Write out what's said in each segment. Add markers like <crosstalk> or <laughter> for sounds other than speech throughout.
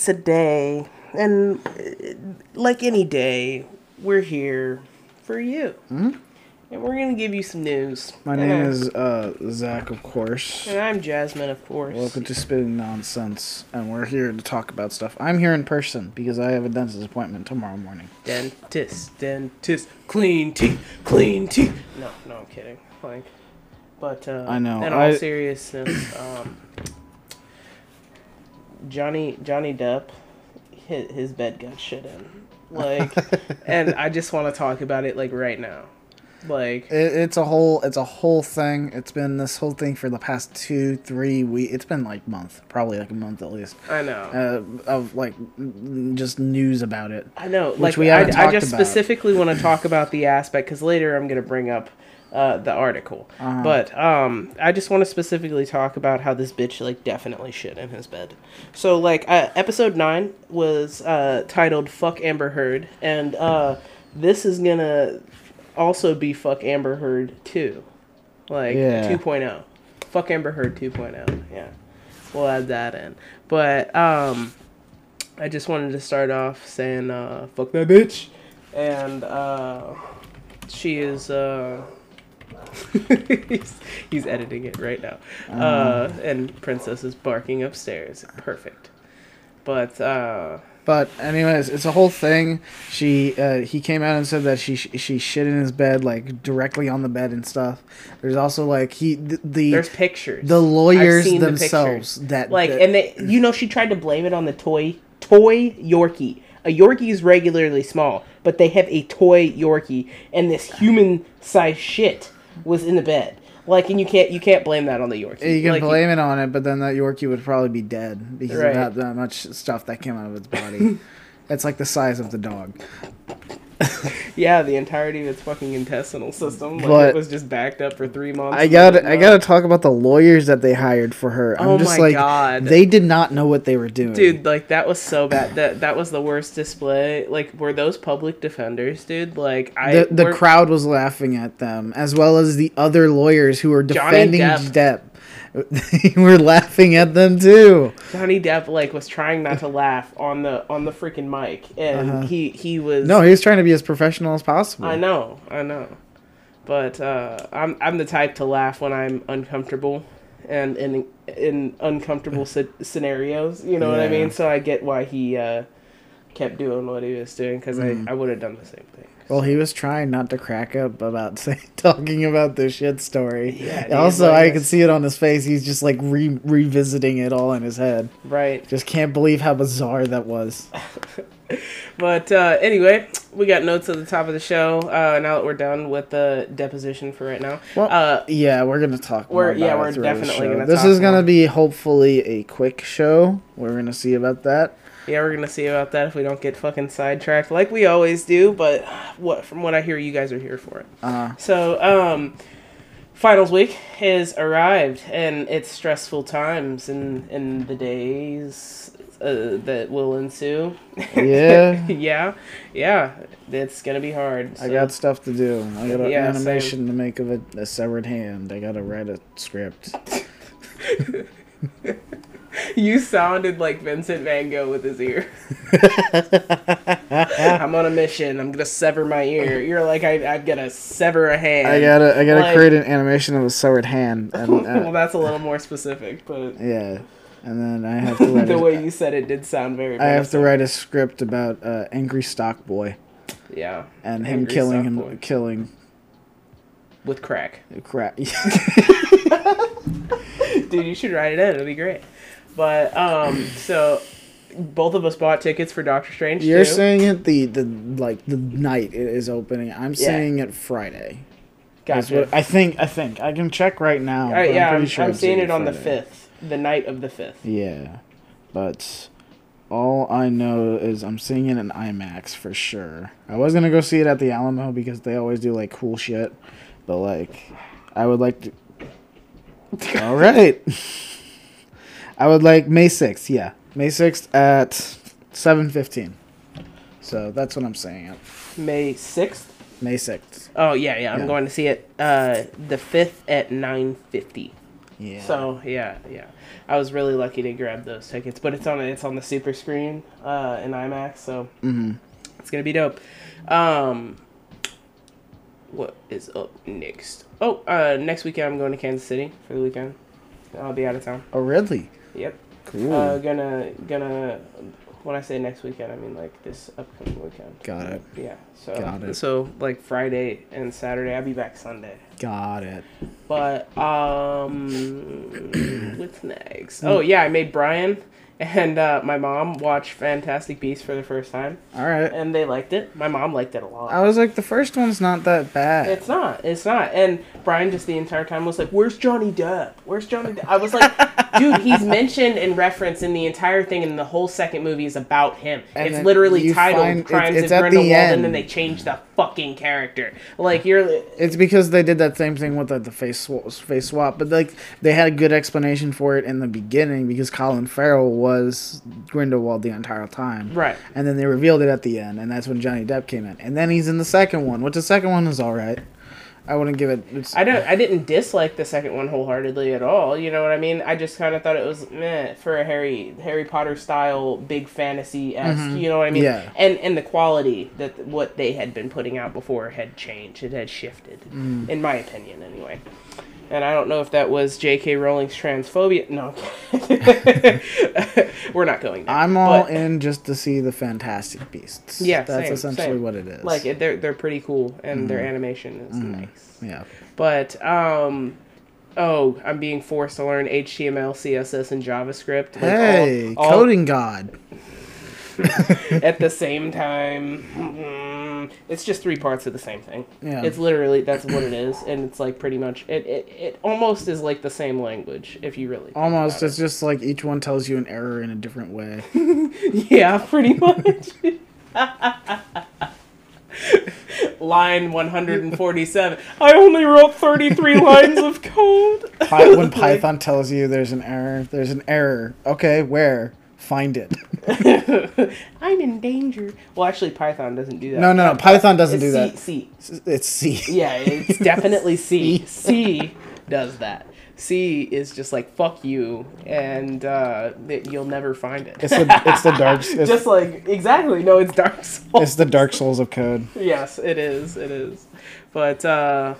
It's and a day, and like any day, we're here for you, mm-hmm. and we're gonna give you some news. My And name is uh, Zach, of course. and I'm Jasmine, of course. Welcome to Spitting Nonsense, and we're here to talk about stuff. I'm here in person because I have a dentist appointment tomorrow morning. dentist, dentist, clean teeth, clean teeth. No, no, I'm kidding. Like, but uh, I know, In all I- seriousness, um, Johnny Johnny Depp, his, his bed got shit in. <laughs> Like, and I just want to talk about it like right now. Like, It, it's a whole, it's a whole thing. It's been this whole thing for the past two, three weeks. It's been like month, probably like a month at least, I know. uh, of like just news about it. I know. which Like, we I, haven't I talked just about. specifically want to talk about the aspect because later I'm going to bring up uh, the article. Uh-huh. But um, I just want to specifically talk about how this bitch like definitely shit in his bed. So like uh, episode nine was uh, titled "Fuck Amber Heard," and uh, this is gonna also be "Fuck Amber Heard" too, like Yeah. 2.0. Fuck Amber Heard 2.0. Yeah, we'll add that in. But um, I just wanted to start off saying uh, "fuck that bitch," and uh, she is. Uh, <laughs> he's, he's editing it right now, uh, and Princess is barking upstairs. Perfect. But uh, But anyways, it's a whole thing. She uh, he came out and said that she she shit in his bed like directly on the bed and stuff. There's also like he the the, there's pictures. the lawyers I've the themselves that like, that- and they, you know, she tried to blame it on the toy toy Yorkie. A Yorkie is regularly small, but they have a toy Yorkie, and this human-sized shit was in the bed. Like, and you can't you can't blame that on the Yorkie. you can like, blame it on it, but then that Yorkie would probably be dead because Right. of that, that much stuff that came out of its body. <laughs> it's like the size of the dog. <laughs> Yeah, the entirety of its fucking intestinal system. Like, But- it was just backed up for three months. I got I got to talk about the lawyers that they hired for her. I'm Oh just my like God. they did not know what they were doing. Dude, like that was so bad. That that was the worst display. Like, were those public defenders, dude? Like, I the, the crowd was laughing at them as well as the other lawyers who were defending Depp. Depp. <laughs> they were laughing at them too. Johnny Depp like was trying not to laugh on the on the freaking mic, and he he was. Uh-huh. No, he was trying to be as professional as possible. I know, I know, but uh, I'm I'm the type to laugh when I'm uncomfortable, and in in uncomfortable <laughs> sce- scenarios. You know what I mean? So I get why he uh, kept doing what he was doing because Mm. I I would have done the same thing. Well, he was trying not to crack up about <laughs> say, talking about the shit story. Yeah, dude, also, like I could see it on his face. He's just like re- revisiting it all in his head. Right. Just can't believe how bizarre that was. <laughs> But uh, anyway, we got notes at the top of the show. Uh, now that we're done with the deposition for right now, Well, uh, yeah, we're gonna talk. We're- yeah, about it we're definitely gonna This talk is gonna more. be hopefully a quick show. We're gonna see about that. yeah, we're gonna see about that if we don't get fucking sidetracked like we always do. But what from what I hear, you guys are here for it. Uh, So, um, finals week has arrived, and it's stressful times in in the days uh, that will ensue. yeah, <laughs> yeah, yeah, it's gonna be hard. I got stuff to do. I got an Yeah, animation to make of a, a severed hand. I gotta write a script. <laughs> You sounded like Vincent Van Gogh with his ear. <laughs> I'm on a mission. I'm gonna sever my ear. You're like I, I'm gonna sever a hand. I gotta I gotta Like- create an animation of a severed hand. And, well, uh, that's a little more specific, but yeah, and then I have to write. <laughs> the a- way you said it did sound very. I have to write a script about uh, angry stock boy Yeah, and him killing him, Boy. killing with crack. crap. <laughs> Dude, you should write it in. It'll be great. But um, so both of us bought tickets for Doctor Strange. You're too. saying it the the like the night it is opening. I'm Yeah. saying it Friday. Gotcha. what I think. I think I can check right now. Right, yeah, I'm, pretty sure I'm seeing it on the fifth, the night of the fifth. Yeah, but all I know is I'm seeing it in IMAX for sure. I was gonna go see it at the Alamo because they always do like cool shit, but like I would like to. <laughs> all right. I would like May sixth. Yeah, May sixth at seven fifteen. So that's what I'm saying. May sixth. May sixth. Oh yeah, yeah. I'm Yeah. going to see it uh, the fifth at nine fifty. Yeah. So yeah, yeah. I was really lucky to grab those tickets, but it's on it's on the super screen uh, in IMAX, so mm-hmm. it's gonna be dope. Um, what is up next? Oh, uh, next weekend I'm going to Kansas City for the weekend. I'll be out of town. Oh really? Yep. Cool. Uh, gonna gonna. When I say next weekend, I mean like this upcoming weekend. Got it. Yeah. So Got it. so like Friday and Saturday. I'll be back Sunday. Got it. But um, <clears throat> what's next? Oh yeah, I made Brian and uh, my mom watch Fantastic Beasts for the first time, All right. and they liked it. My mom liked it a lot. I was like, the first one's not that bad. It's not. It's not. And Brian just the entire time was like, "Where's Johnny Depp? Where's Johnny Depp?" I was like, <laughs> "Dude, he's mentioned and referenced in the entire thing, and the whole second movie is about him. And it's literally titled find- Crimes it's of at the Grindelwald, and then they change the fucking character. Like you're, It's because they did that same thing with the, the face swap, face swap, but like they had a good explanation for it in the beginning because Colin Farrell was Grindelwald the entire time, right. and then they revealed it at the end, and that's when Johnny Depp came in, and then he's in the second one, which the second one is all right. I wouldn't give it. It's, I don't. I didn't dislike the second one wholeheartedly at all. You know what I mean? I just kind of thought it was meh for a Harry Harry Potter style big fantasy esque. You know what I mean? Mm-hmm. Yeah. And and the quality that what they had been putting out before had changed. It had shifted, Mm. in my opinion, anyway. And I don't know if that was J.K. Rowling's transphobia. No, <laughs> we're not going there. I'm all But, in just to see the Fantastic Beasts. Yeah, that's same, essentially same. what it is. Like they're they're pretty cool, and Mm-hmm. their animation is nice. yeah, But um oh, I'm being forced to learn HTML, CSS, and JavaScript. like, all- hey, all coding god. <laughs> at the same time. Mm, it's just three parts of the same thing. Yeah. It's literally that's what it is, and it's like pretty much it. It, it almost is like the same language if you really think Almost, it's just like each one tells you an error in a different way. <laughs> yeah, pretty much. Line 147. I only wrote 33 <laughs> lines of code. When Python tells you there's an error, there's an error. Okay, where? Find it. <laughs> I'm in danger. Well, actually, Python doesn't do that. No, no, no. Python doesn't do that. C, It's C. Yeah, it's <laughs> definitely C. C does that. C is just like fuck you, and uh, you'll never find it. It's the it's the dark <laughs> it's, just like exactly. No, it's Dark Souls. it's the Dark Souls of code. yes, it is. It is. But uh,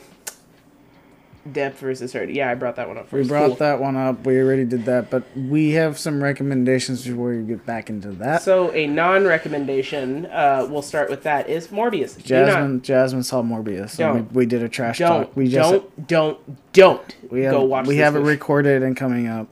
Depp versus Heard. Yeah, I brought that one up first. We brought Cool. that one up. We already did that, but we have some recommendations before we get back into that. So a non-recommendation. Uh, we'll start with that. Is Morbius. Do not- Jasmine Jasmine saw Morbius. Don't. we, we did a trash don't talk. We just don't don't don't we have go watch we have it recorded and coming up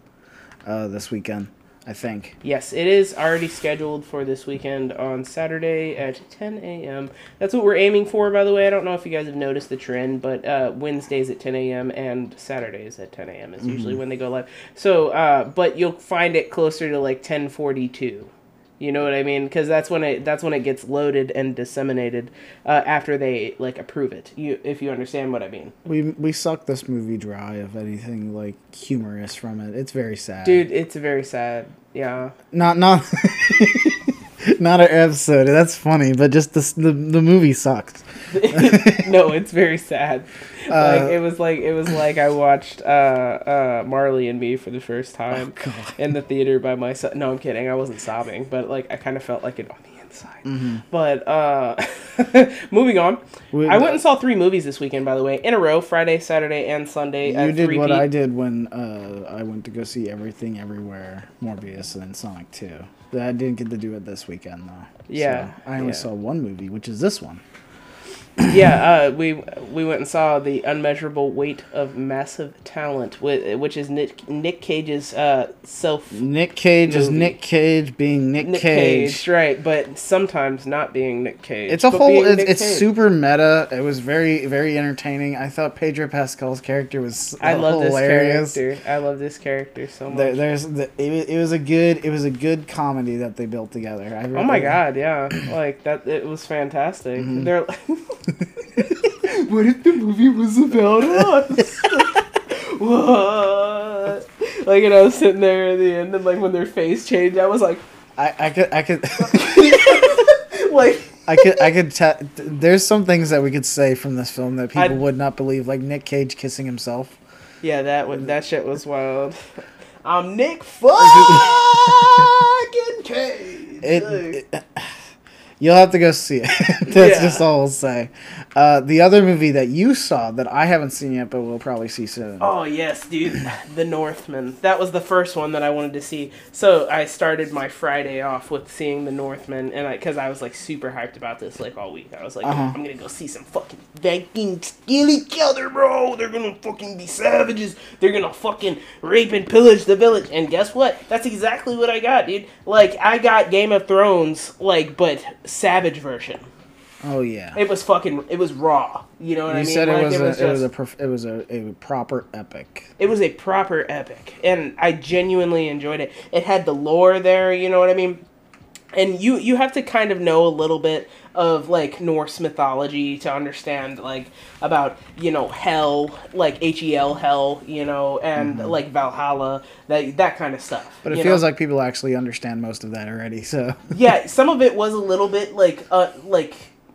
uh, this weekend. I think. yes it is already scheduled for this weekend on saturday at 10 a.m that's what we're aiming for by the way i don't know if you guys have noticed the trend but uh, wednesdays at 10 a.m and saturdays at 10 a.m is usually Mm-hmm. when they go live so uh, but you'll find it closer to like 1042 you know what I mean? Because that's when it that's when it gets loaded and disseminated uh, after they like approve it. You if you understand what I mean, We we suck this movie dry of anything like humorous from it. It's very sad. dude. It's very sad. Yeah. Not not <laughs> not an episode. That's funny, but just the the, the movie sucked. <laughs> no, it's very sad. Uh, like it was like it was like I watched uh, uh, Marley and Me for the first time Oh, in the theater by myself. No, I'm kidding. I wasn't sobbing, but like I kind of felt like it on the inside. Mm-hmm. But uh, <laughs> moving on, We- I went and saw three movies this weekend. By the way, in a row: Friday, Saturday, and Sunday. You did 3 what I did when uh, I went to go see Everything Everywhere, Morbius, and Sonic 2. I didn't get to do it this weekend though. Yeah, So I only yeah. saw one movie, which is this one. Yeah, uh, we we went and saw the unmeasurable weight of massive talent, which is Nick Nick Cage's uh, self Nick Cage is Nick Cage being Nick, Nick Cage. Cage. right? But sometimes not being Nick Cage. It's a whole. It's, it's super meta. It was very very entertaining. I thought Pedro Pascal's character was I love hilarious. this character. I love this character so much. There, there's the, it, it was a good it was a good comedy that they built together. I Oh my god, yeah. Like that it was fantastic. Mm-hmm. They're <laughs> <laughs> What if the movie was about us? <laughs> what? Like and I was sitting there at the end and like when their face changed, I was like I, I could I could <laughs> like I could I could te- there's some things that we could say from this film that people I'd- would not believe, like Nick Cage kissing himself. Yeah, that was, that shit was wild. I'm Nick fucking Cage. It, it- you'll have to go see it. <laughs> That's Yeah. just all I'll say. Uh, the other movie that you saw that I haven't seen yet, but we'll probably see soon. Oh yes, dude, The Northman. That was the first one that I wanted to see. So I started my Friday off with seeing The Northman, and I because I was like super hyped about this like all week. I was like, Uh-huh. I'm gonna go see some fucking Vikings kill each other, bro. They're gonna fucking be savages. They're gonna fucking rape and pillage the village. And guess what? That's exactly what I got, dude. Like I got Game of Thrones, like but savage version. Oh yeah. It was fucking. It was raw. You know what you I mean? said it Like, was, a, it was a it was a, a proper epic. it was a proper epic and i genuinely enjoyed it it had the lore there you know what i mean and you you have to kind of know a little bit of like norse mythology to understand like about you know hell like hel hell you know and like valhalla that that kind of stuff Mm-hmm. But it feels know? like people actually understand most of that already. So <laughs> yeah some of it was a little bit like uh like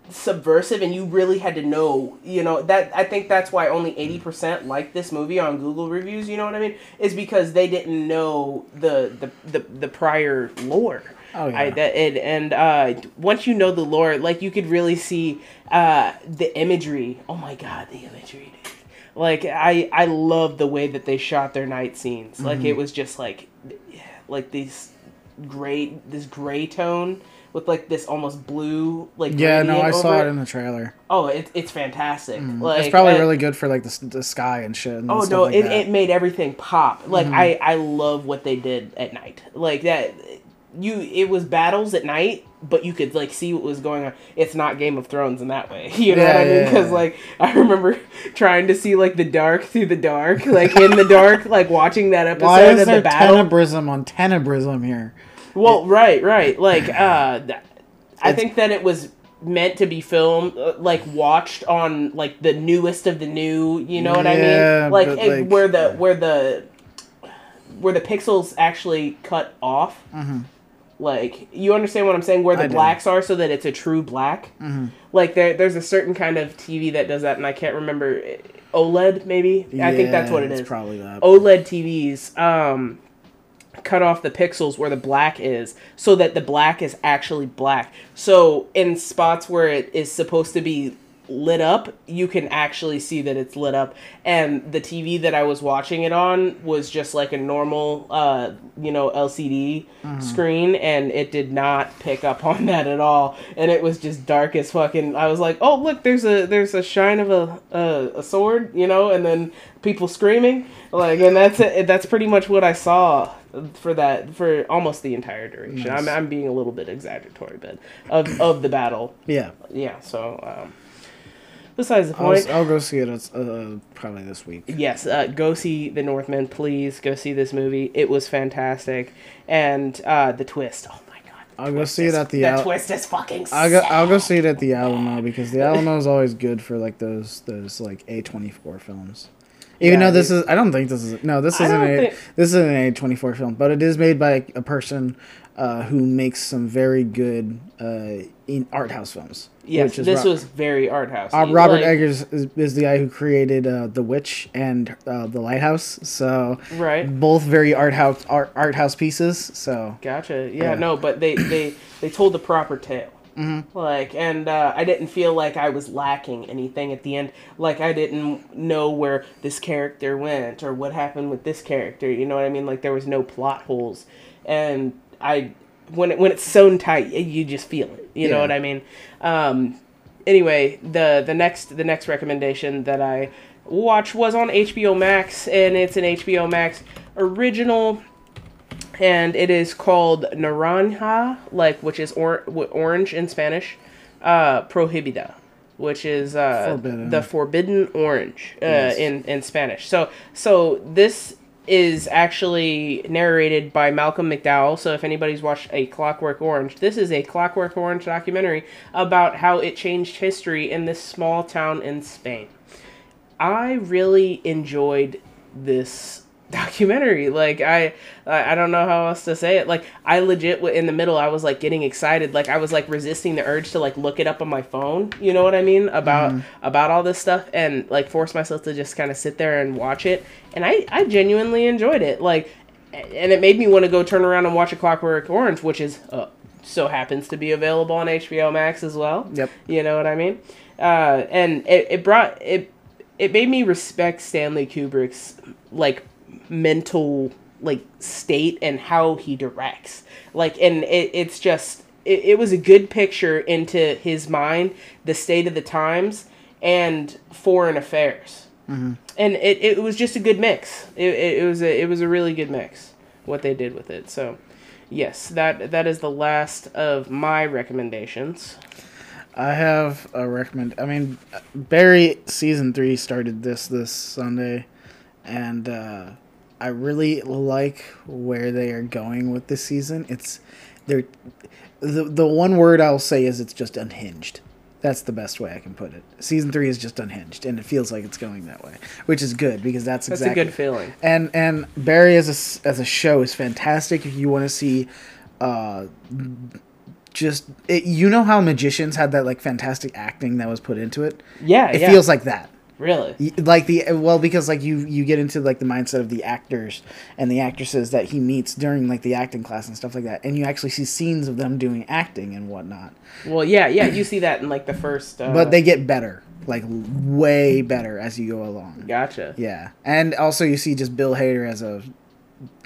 subversive and you really had to know you know that i think that's why only 80% like this movie on google reviews you know what i mean is because they didn't know the the the, the prior lore Oh, yeah. I, that, and, and uh, once you know the lore like you could really see uh, the imagery oh my god the imagery dude like i i love the way that they shot their night scenes like Mm-hmm. it was just like like these gray this gray tone with like this almost blue like yeah, no, I saw it in the trailer. oh it, it's fantastic like it's probably uh, really good for like the, the sky and shit. And oh no like it, that. Mm-hmm. it made everything pop like i i love what they did at night like that you it was battles at night but you could like see what was going on it's not game of thrones in that way <laughs> you know Yeah, what i mean because yeah. like i remember <laughs> trying to see like the dark through the dark like in the dark <laughs> like watching that episode Why is of there the battle tenebrism on tenebrism here? Well, right, right. Like, <clears throat> uh, th- I think that it was meant to be filmed, uh, like watched on like the newest of the new. You know what I mean? Like, it- like- where the where the where the pixels actually cut off. Like, you understand what I'm saying? Where Mm-hmm. I the do. blacks are, so that it's a true black. Mm-hmm. Like, there, there's a certain kind of TV that does that, and I can't remember OLED. Maybe I think that's what it is. Probably that. OLED TVs um, cut off the pixels where the black is so that the black is actually black. So in spots where it is supposed to be lit up, you can actually see that it's lit up. And the TV that I was watching it on was just like a normal, uh, you know, LCD screen, and it did not pick up <laughs> on that at all. And it was just dark as fucking. I was like, oh look, there's a there's a shine of a a, a sword, you know, and then people screaming, like, and that's it. That's pretty much what I saw for that for almost the entire duration. I'm I'm being a little bit exaggeratory, but of of the battle, yeah, yeah. So. Um, Besides the I'll, point, I'll go see it uh, probably this week. yes, uh, go see The Northman. Please go see this movie. It was fantastic, and uh, the twist. Oh my god! I'll go see it is- at the The Al- twist is fucking. I'll go. sick. I'll go see it at the Alamo because the Alamo is always good for like those those like A twenty four films. Even Yeah, though this is, I don't think this is no, this isn't a think- this isn't an A twenty four film, but it is made by a person uh, who makes some very good uh, in art house films. Yes, this was very art house. uh, Robert Eggers is, is the guy who created uh, The Witch and uh, The Lighthouse. So Right. both very art house art, art house pieces. So Gotcha. Yeah, Yeah. no, but they they they told the proper tale. Mm-hmm. Like, and uh, I didn't feel like I was lacking anything at the end. Like, I didn't know where this character went or what happened with this character. You know what I mean? Like, there was no plot holes, and I when it when it's sewn tight, you just feel it. You know what I mean? Um, anyway, the the next the next recommendation that I watched was on HBO Max, and it's an HBO Max original, and it is called Naranja, like which is or- orange in Spanish, uh, Prohibida, which is uh, Forbidden. the forbidden orange uh, Yes. in in Spanish. So so this is actually narrated by Malcolm McDowell. So if anybody's watched A Clockwork Orange, this is a Clockwork Orange documentary about how it changed history in this small town in Spain. I really enjoyed this documentary. Like I, I don't know how else to say it. Like I legit in the middle, I was like getting excited. Like I was like resisting the urge to like look it up on my phone. You know what I mean about about all this stuff, and like force myself to just kind of sit there and watch it. And I I genuinely enjoyed it. Like, and it made me want to go turn around and watch a Clockwork Orange, which is uh, so happens to be available on HBO Max as well. Yep. You know what I mean? Uh, and it, it brought it it made me respect Stanley Kubrick's like mental like state and how he directs. Like and it, it's just it, it was a good picture into his mind, the state of the times and foreign affairs. And it, it was just a good mix. It, it, it was a it was a really good mix what they did with it. So yes, that that is the last of my recommendations. I have a recommend. I mean, Barry season three started this this Sunday, and uh, I really like where they are going with this season. It's they're the the one word I'll say is it's just unhinged. That's the best way I can put it. Season three is just unhinged, and it feels like it's going that way, which is good because that's, That's exactly a good feeling. and and Barry as a as a show is fantastic if you want to see uh just it, you know how magicians had that like fantastic acting that was put into it Yeah, it yeah. feels like that really. Like the well because like you you get into like the mindset of the actors and the actresses that he meets during like the acting class and stuff like that and you actually see scenes of them doing acting and whatnot Well, yeah, yeah. You see that in like the first. Uh, but they get better like way better as you go along gotcha. Yeah, and also you see just Bill Hader as a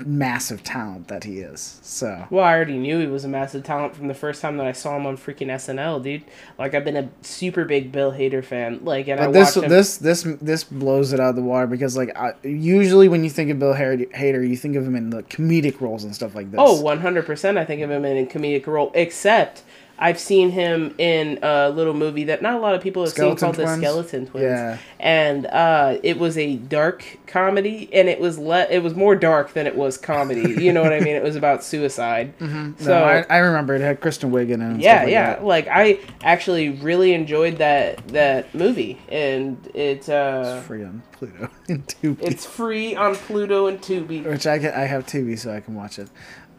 massive talent that he is. So Well, I already knew he was a massive talent from the first time that I saw him on freaking SNL, dude. Like I've been a super big Bill Hader fan. Like, and I this him. this this this blows it out of the water because like I, usually when you think of Bill Hader, Hader, you think of him in the comedic roles and stuff like this. Oh, 100%. I think of him in a comedic role, except I've seen him in a little movie that not a lot of people have Skeleton seen called Twins? The Skeleton Twins. Yeah. And uh, it was a dark comedy, and it was le- it was more dark than it was comedy. <laughs> you know what I mean? It was about suicide. no, So I, I remember it had Kristen Wiig in it. Yeah, like yeah. that. Like I actually really enjoyed that that movie, and it uh, Free on Pluto <laughs> and Tubi, it's free on Pluto and Tubi. which I can, I have Tubi so I can watch it.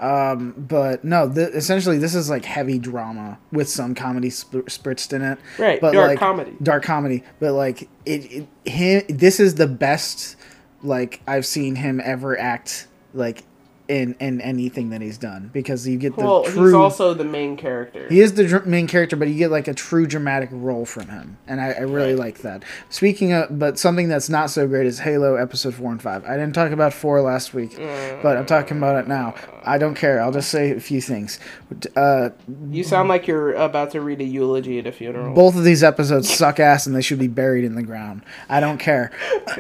Um, but no, th- essentially this is like heavy drama with some comedy sp- spritzed in it. Right, but dark like, comedy. Dark comedy, but like it, it him, this is the best like I've seen him ever act like in in anything that he's done because you get the Well, true he's also the main character. he is the dr- main character, but you get like a true dramatic role from him, and I, I really Right. like that. Speaking of, but something that's not so great is Halo episode four and five. I didn't talk about four last week, but I'm talking about it now. I don't care. I'll just say a few things. Uh, You sound like you're about to read a eulogy at a funeral. both of these episodes suck ass, and they should be buried in the ground. I don't care,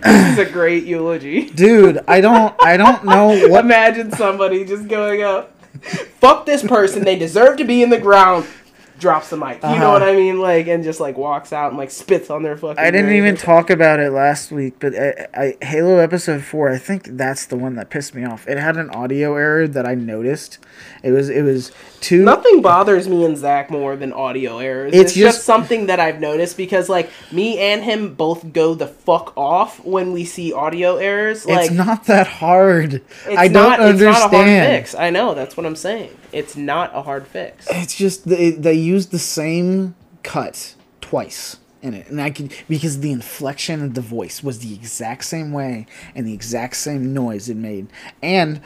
this is a great eulogy. dude. I don't. I don't know <laughs> what. Imagine somebody just going up, fuck this person, they deserve to be in the ground. Drops the mic. You know Uh-huh. what I mean? Like, and just like walks out and like spits on their fucking. I didn't even talk about it last week, but I, I, Halo episode four. I think that's the one that pissed me off. It had an audio error that I noticed. It was it was two. Nothing bothers me and Zach more than audio errors. It's It's, just, just- something that I've noticed because like me and him both go the fuck off when we see audio errors. Like it's not that hard. it's I don't not, understand. It's not a hard fix. I know that's what I'm saying. It's not a hard fix. It's just they they used the same cut twice in it, and I could because the inflection of the voice was the exact same way and the exact same noise it made, and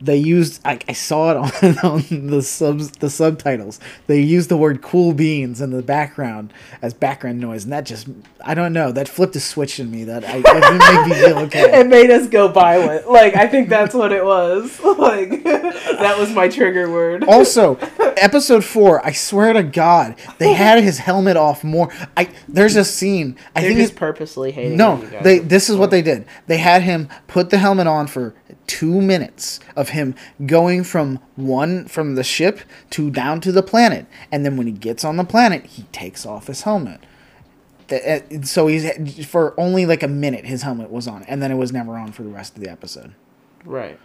they used I, I saw it <laughs> on, on the subs the subtitles. They used the word "cool beans" in the background as background noise, and that just I don't know that flipped a switch in me that I it made me feel <laughs> okay. It made us go buy violent. Like I think that's what it was. <laughs> Like that was my trigger word. also episode four, I swear to God, they had his helmet off more. I there's a scene. I They're think just it's purposely hating. no. They this is what oh. they did. They had him put the helmet on for two minutes of him going from one from the ship to down to the planet, and then when he gets on the planet, he takes off his helmet. Uh, So he's for only like a minute. His helmet was on, and then it was never on for the rest of the episode. right.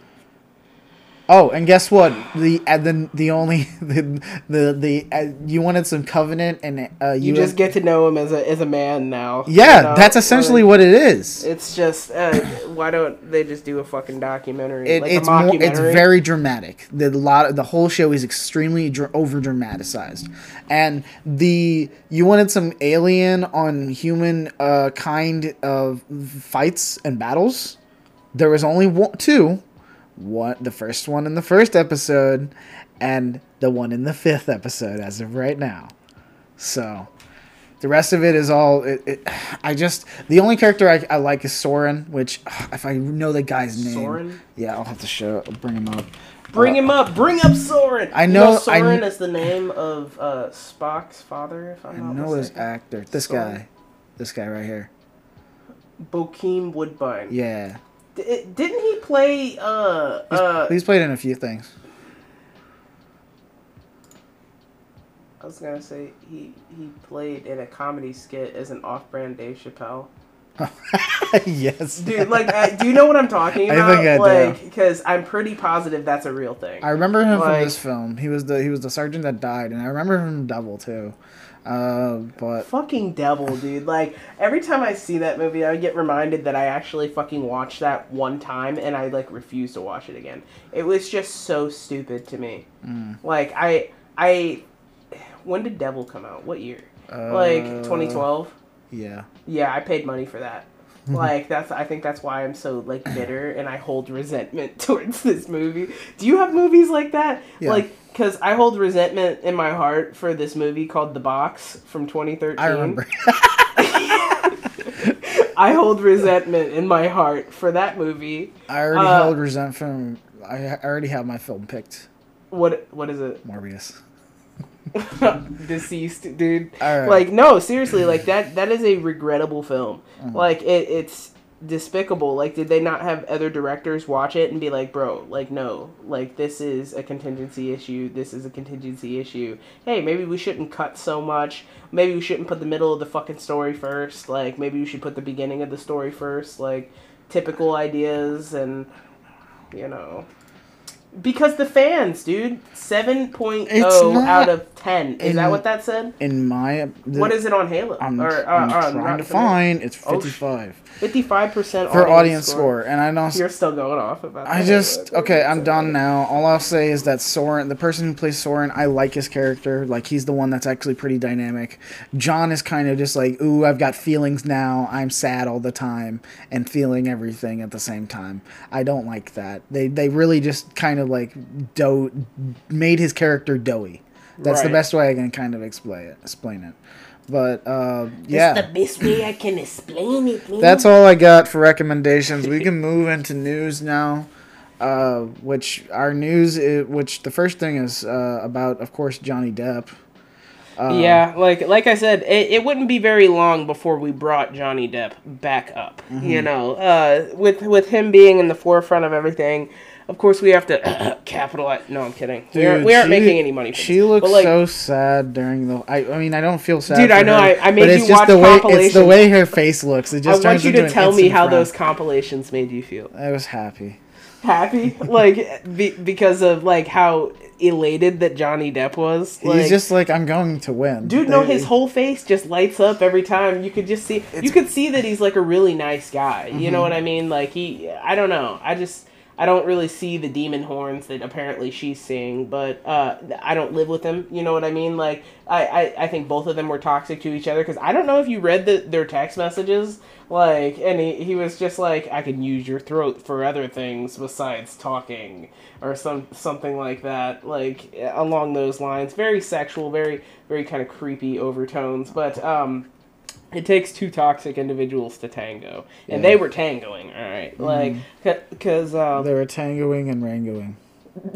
Oh, and guess what? The uh, the the only <laughs> the the, the uh, you wanted some covenant and uh, You just get to know him as a as a man now. yeah. you know? that's essentially what it is. It's just uh, why don't they just do a fucking documentary? It, like it's more. It's very dramatic. The lot. The whole show is extremely dr- over dramatized, and the you wanted some alien on human uh, kind of fights and battles. There was only one, two. One, the first one in the first episode, and the one in the fifth episode as of right now. So, the rest of it is all. It, it, I just the only character I, I like is Soren, which if I know the guy's name, Soren? yeah, I'll have to show bring him up. Bring him up. Bring up Soren. I You know- Soren is the name of uh, Spock's father. If I'm I not know his actor. This Soren. guy, this guy right here. Bokeem Woodbine. Yeah, D- didn't he play? Uh, he's, uh, he's played in a few things. I was gonna say he he played in a comedy skit as an off-brand Dave Chappelle. <laughs> yes, Dude, like, uh, do you know what I'm talking <laughs> I about? think I do. like, because I'm pretty positive that's a real thing. I remember him from this film. He was the he was the sergeant that died, and I remember him from Devil too. Uh, but fucking devil, dude. Like every time I see that movie, I get reminded that I actually fucking watched that one time, and I like refuse to watch it again. It was just so stupid to me. Mm. Like I, I, when did Devil come out? What year? like uh, 2012. Yeah, Yeah, I paid money for that. <laughs> like that's I think that's why I'm so like bitter and I hold resentment <laughs> towards this movie. Do you have movies like that? Yeah. Like cuz I hold resentment in my heart for this movie called The Box from 2013. I remember. <laughs> I hold resentment in my heart for that movie. I already Uh, held resentment from. I already have my film picked. What what is it? Morbius. <laughs> Deceased, dude. Alright. Like no, seriously, like that that is a regrettable film. Mm-hmm. Like it it's despicable. Like did they not have other directors watch it and be like, "Bro, like no, like this is a contingency issue. This is a contingency issue. Hey, maybe we shouldn't cut so much. Maybe we shouldn't put the middle of the fucking story first. Like maybe we should put the beginning of the story first. Like typical ideas and you know because the fans, dude, 7.0 It's not- out of 10. Is that what that said? In my, the, What is it on Halo? I'm, or, uh, I'm uh, trying to find. It's Oh, sh- fifty five 55% for audience score, and I know. You're still going off about I that. just okay. I'm done now. All I'll say is that Soren, the person who plays Soren, I like his character. Like he's the one that's actually pretty dynamic. John is kind of just like, ooh, I've got feelings now. I'm sad all the time and feeling everything at the same time. I don't like that. They they really just kind of like dough made his character doughy. That's the best way I can kind of explain it. Explain it. But uh, yeah. That's the best way I can explain it, man. That's all I got for recommendations. We can move into news now. Uh, which our news, i which the first thing is uh, about, of course, Johnny Depp. Uh, yeah, like like I said, it, it wouldn't be very long before we brought Johnny Depp back up. Mm-hmm. You know, uh, with with him being in the forefront of everything, of course we have to <coughs> capitalize. No, I'm kidding. we aren't, we aren't she- making any money. She this. looks like, so sad during the. I, I mean, I don't feel sad. Dude, I know, her, I- I made but it's you just watch the way it's the way her face looks. It I just want you to tell me how those compilations made you feel. I was happy. Happy, <laughs> like be, because of like how elated that Johnny Depp was. Like, He's just like, I'm going to win. Dude, no, his whole face just lights up every time. You could just see, you could see that he's like a really nice guy. You Mm-hmm. know what I mean? Like he, I don't know. I just, I don't really see the demon horns that apparently she's seeing. But uh, I don't live with him. You know what I mean? Like I, I, I think both of them were toxic to each other because I don't know if you read the, their text messages. Like, and he, he was just like, I can use your throat for other things besides talking, or some something like that. Like along those lines, very sexual, very very kind of creepy overtones. But um, it takes two toxic individuals to tango, and Yeah. they were tangoing. All right, like because um, They were tangoing and rangoing. <laughs>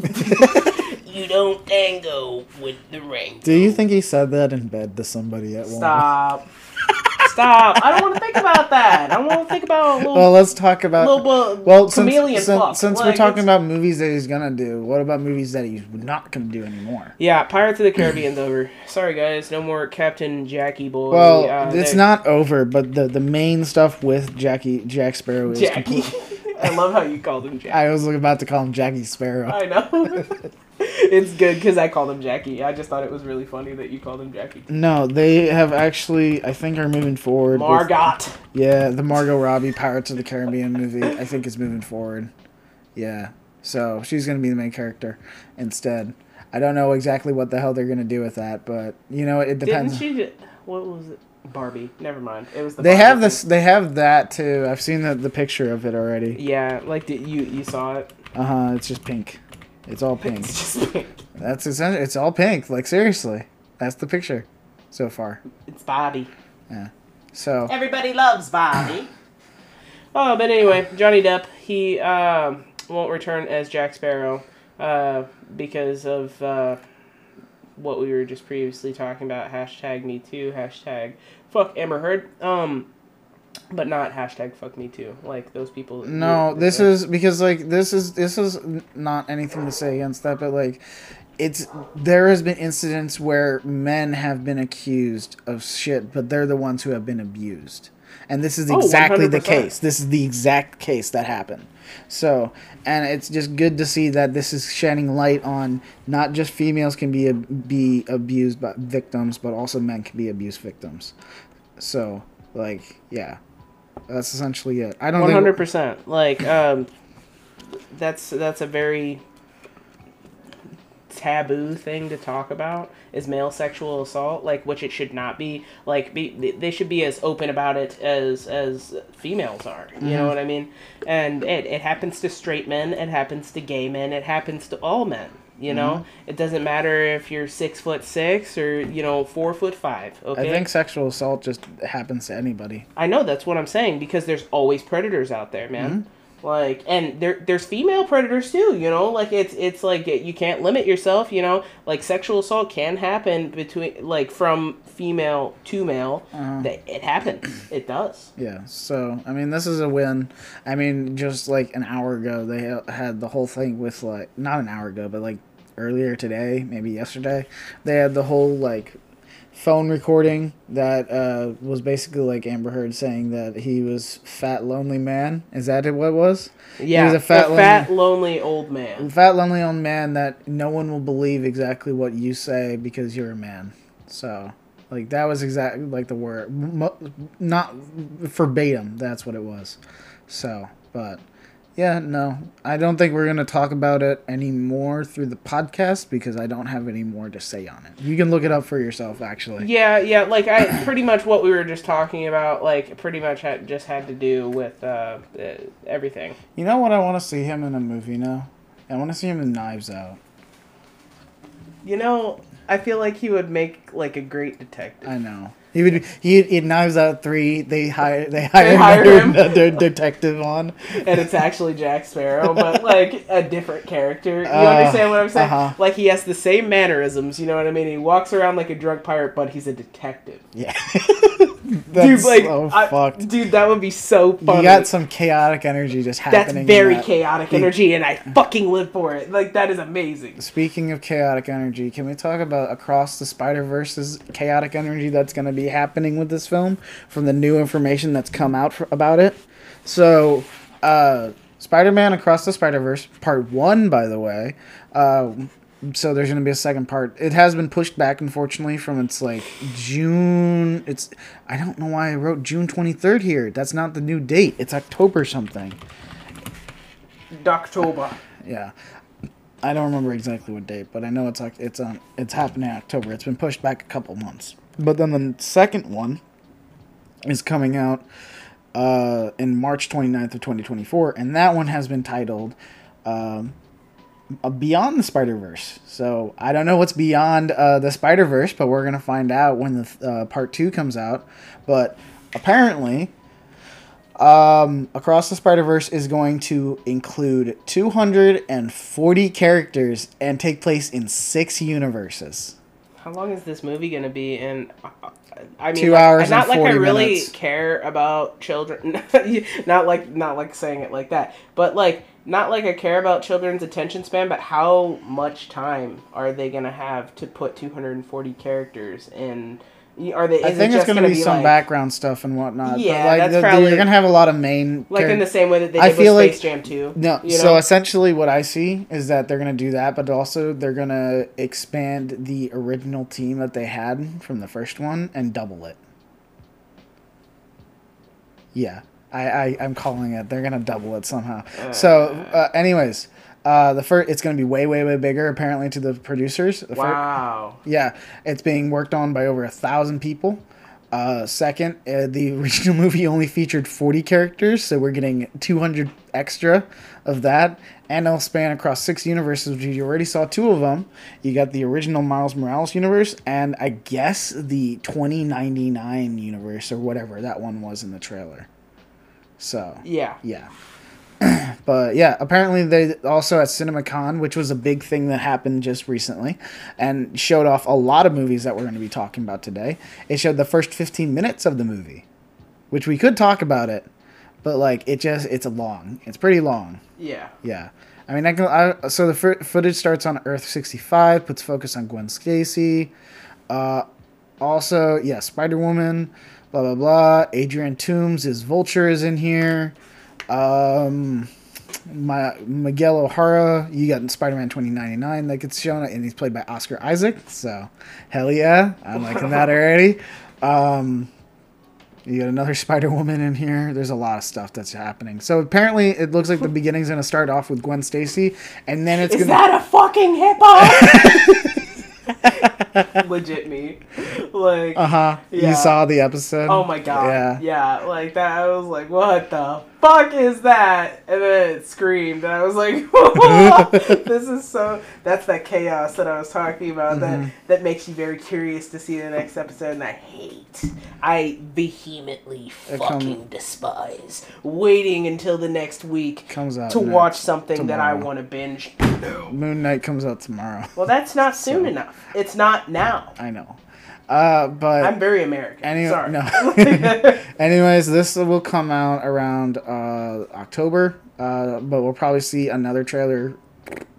you don't tango with the rainbow. Do you think he said that in bed to somebody at one? Stop. <laughs> Stop. I don't want to think about that. I don't want to think about little, Well, let's talk about. little well, since, chameleon since, since we're talking it's- about movies that he's gonna do, what about movies that he's not gonna do anymore? Yeah, Pirates of the Caribbean's <clears throat> over. Sorry, guys. No more Captain Jackie Boy. Well, Uh, it's not over, but the the main stuff with Jackie Jack Sparrow is Jackie. complete. <laughs> I love how you called him Jackie. I was about to call him Jackie Sparrow. I know. <laughs> it's good because I called him Jackie. I just thought it was really funny that you called him Jackie. No, they have actually, I think, are moving forward. with- Margot. yeah, the Margot Robbie Pirates of the Caribbean movie, I think, is moving forward. Yeah, so she's gonna be the main character instead. I don't know exactly what the hell they're gonna do with that, but you know, it depends. Didn't she? What was it? Barbie. Never mind. It was the. They Barbie have thing. this. They have that too. I've seen the, the picture of it already. Yeah, like did you you saw it? Uh huh. It's just pink. It's all pink. It's just pink. That's essentially. It's all pink. Like seriously, that's the picture, so far. It's Bobby. Yeah. So Everybody loves Barbie. <coughs> oh, but anyway, Johnny Depp he um, won't return as Jack Sparrow uh, because of uh, what we were just previously talking about. Hashtag Me Too. Hashtag Fuck Amber Heard. Um, but not hashtag Fuck Me Too. Like those people. no, who- this is because like this is this is not anything to say against that, but like. It's there has been incidents where men have been accused of shit, but they're the ones who have been abused, and this is Oh, exactly the case. This is the exact case that happened. So, and it's just good to see that this is shedding light on not just females can be be abused by victims, but also men can be abused victims. So, like, yeah, that's essentially it. I don't hundred percent. Like, um, that's that's a very taboo thing to talk about is male sexual assault. Like, which it should not be. Like, be they should be as open about it as as females are. You know what I mean? And it it happens to straight men. It happens to gay men. It happens to all men. You know, mm-hmm. it doesn't matter if you're six foot six or you know four foot five. Okay. I think sexual assault just happens to anybody. I know that's what I'm saying because there's always predators out there, man. Mm-hmm. Like, and there there's female predators too. You know, like it's it's like you can't limit yourself. You know, like sexual assault can happen between like from female to male. Uh-huh. That it happens. It does. Yeah. So, I mean, this is a win. I mean, just like an hour ago, they had the whole thing with like not an hour ago, but like earlier today, maybe yesterday, they had the whole like phone recording that uh, was basically like Amber Heard saying that he was fat lonely man. Is that it? What it was? Yeah, he was a fat, a lonely- fat lonely old man. fat lonely old man that no one will believe exactly what you say because you're a man. So, like that was exactly like the word, not verbatim. That's what it was. So, but yeah, no, I don't think we're gonna talk about it anymore through the podcast because I don't have any more to say on it. You can look it up for yourself, actually. Yeah, yeah, like I <coughs> pretty much what we were just talking about, like pretty much had, just had to do with uh, uh, everything. You know what? I want to see him in a movie now. I want to see him in Knives Out. You know, I feel like he would make like a great detective. I know. He would. He in Knives Out three. They hire. They hire, they hire their, him. their detective on. and it's actually Jack Sparrow, but <laughs> like a different character. You Uh, understand what I'm saying? uh-huh. Like he has the same mannerisms, you know what I mean? He walks around like a drug pirate, but he's a detective. Yeah. <laughs> dude, That's like, so I- fucked. dude, that would be so funny. You got some chaotic energy just That's happening. in very that. chaotic energy, and I fucking live for it. Like that is amazing. Speaking of chaotic energy, can we talk about across the Spider Verse's chaotic energy that's going to be happening with this film from the new information that's come out for, about it? So, uh, Spider Man Across the Spider Verse, part one, by the way. Uh, so there's going to be a second part. It has been pushed back, unfortunately, from its like June. It's I don't know why I wrote June 23rd here. That's not the new date. It's October something. October. Yeah. I don't remember exactly what date, but I know it's Oc- it's on it's happening in October. It's been pushed back a couple months. But then the second one is coming out uh, in March 29th of 2024, and that one has been titled um, Beyond the Spider Verse. So I don't know what's beyond uh, the Spider Verse, but we're gonna find out when the uh, part two comes out. But apparently, Um, Across the Spider Verse is going to include 240 characters and take place in six universes. How long is this movie gonna be? And uh, I mean, Two like, hours Not like I really minutes. care about children. <laughs> not like not like saying it like that, but like not like I care about children's attention span. But how much time are they gonna have to put 240 characters in? Are they? Is I think it it's going to gonna be, be some like, background stuff and whatnot. Yeah, but like that's the- probably- you're going to have a lot of main. like in the same way that they I did feel with like- Space Jam 2. No, you so essentially what I see is that they're gonna do that, but also they're gonna expand the original team that they had from the first one and double it. Yeah, I, I I'm calling it. They're gonna double it somehow. so, uh, anyways, uh, the first it's gonna be way way way bigger apparently to the producers. The wow. yeah, it's being worked on by over a thousand people. Uh, second, uh, the <laughs> original movie only featured 40 characters, so we're getting 200 extra of that. And it'll span across six universes, which you already saw two of them. You got the original Miles Morales universe, and I guess the 2099 universe, or whatever that one was in the trailer. So, Yeah. yeah. <clears throat> but yeah, apparently they also at CinemaCon, which was a big thing that happened just recently, and showed off a lot of movies that we're going to be talking about today. It showed the first 15 minutes of the movie, which we could talk about it, but like it just it's a long. It's pretty long. Yeah. Yeah. I mean, I can. I, so the fo- footage starts on Earth 65, puts focus on Gwen Stacy. Uh, also, yeah, Spider Woman, blah, blah, blah. Adrian Toomes is Vulture is in here. Um, my Miguel O'Hara, you got in Spider Man 2099 that gets shown, and he's played by Oscar Isaac. So, hell yeah, I'm liking that already. Um, you got another <laughs> Spider Woman in here. There's a lot of stuff that's happening. So apparently, it looks like the beginning's gonna start off with Gwen Stacy, and then it's Is gonna. Is that a fucking hip hop? <laughs> <laughs> Legit me. Like Uh huh. Yeah. You saw the episode. Oh my god. Yeah. Yeah. like that. I was like, what the fuck is that? And then it screamed, and I was like, <laughs> this is so. That's that chaos that I was talking about. Mm-hmm. That that makes you very curious to see the next episode, and I hate. I vehemently It come- fucking despise waiting until the next week Comes out to watch something that I want to binge. Moon Knight comes out tomorrow. Well, that's not soon <laughs> enough. It's not now. I know. Uh, but I'm very American. Any- Sorry. no. <laughs> <laughs> Anyways, this will come out around uh, October, uh, but we'll probably see another trailer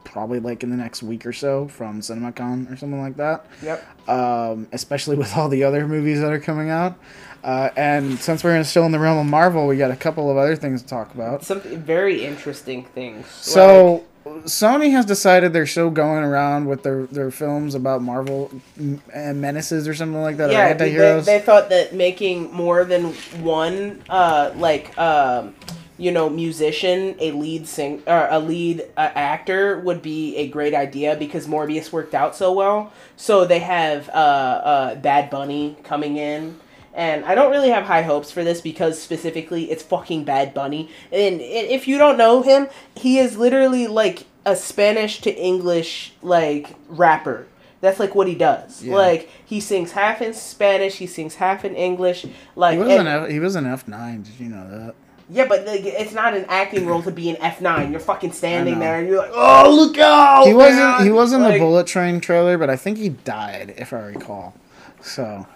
probably like in the next week or so from CinemaCon or something like that. yep. Um, especially with all the other movies that are coming out. Uh, and since we're still in the realm of Marvel, we got a couple of other things to talk about. Some very interesting things. So Sony has decided they're still going around with their, their films about Marvel m- and menaces or something like that, yeah, they, anti-heroes. they thought that making more than one, uh, like, um, you know, musician a lead sing or a lead uh, actor would be a great idea because Morbius worked out so well. So they have uh, uh, Bad Bunny coming in. And I don't really have high hopes for this because specifically it's fucking Bad Bunny. And if you don't know him, he is literally like a Spanish to English like rapper. That's like what he does. Yeah. Like he sings half in Spanish, he sings half in English. Like he was and- an F, he was an F nine. Did you know that? yeah, but like, it's not an acting role to be an F nine. You're fucking standing there and you're like, oh look out! he wasn't. He was in Like- the Bullet Train trailer, but I think he died, if I recall. So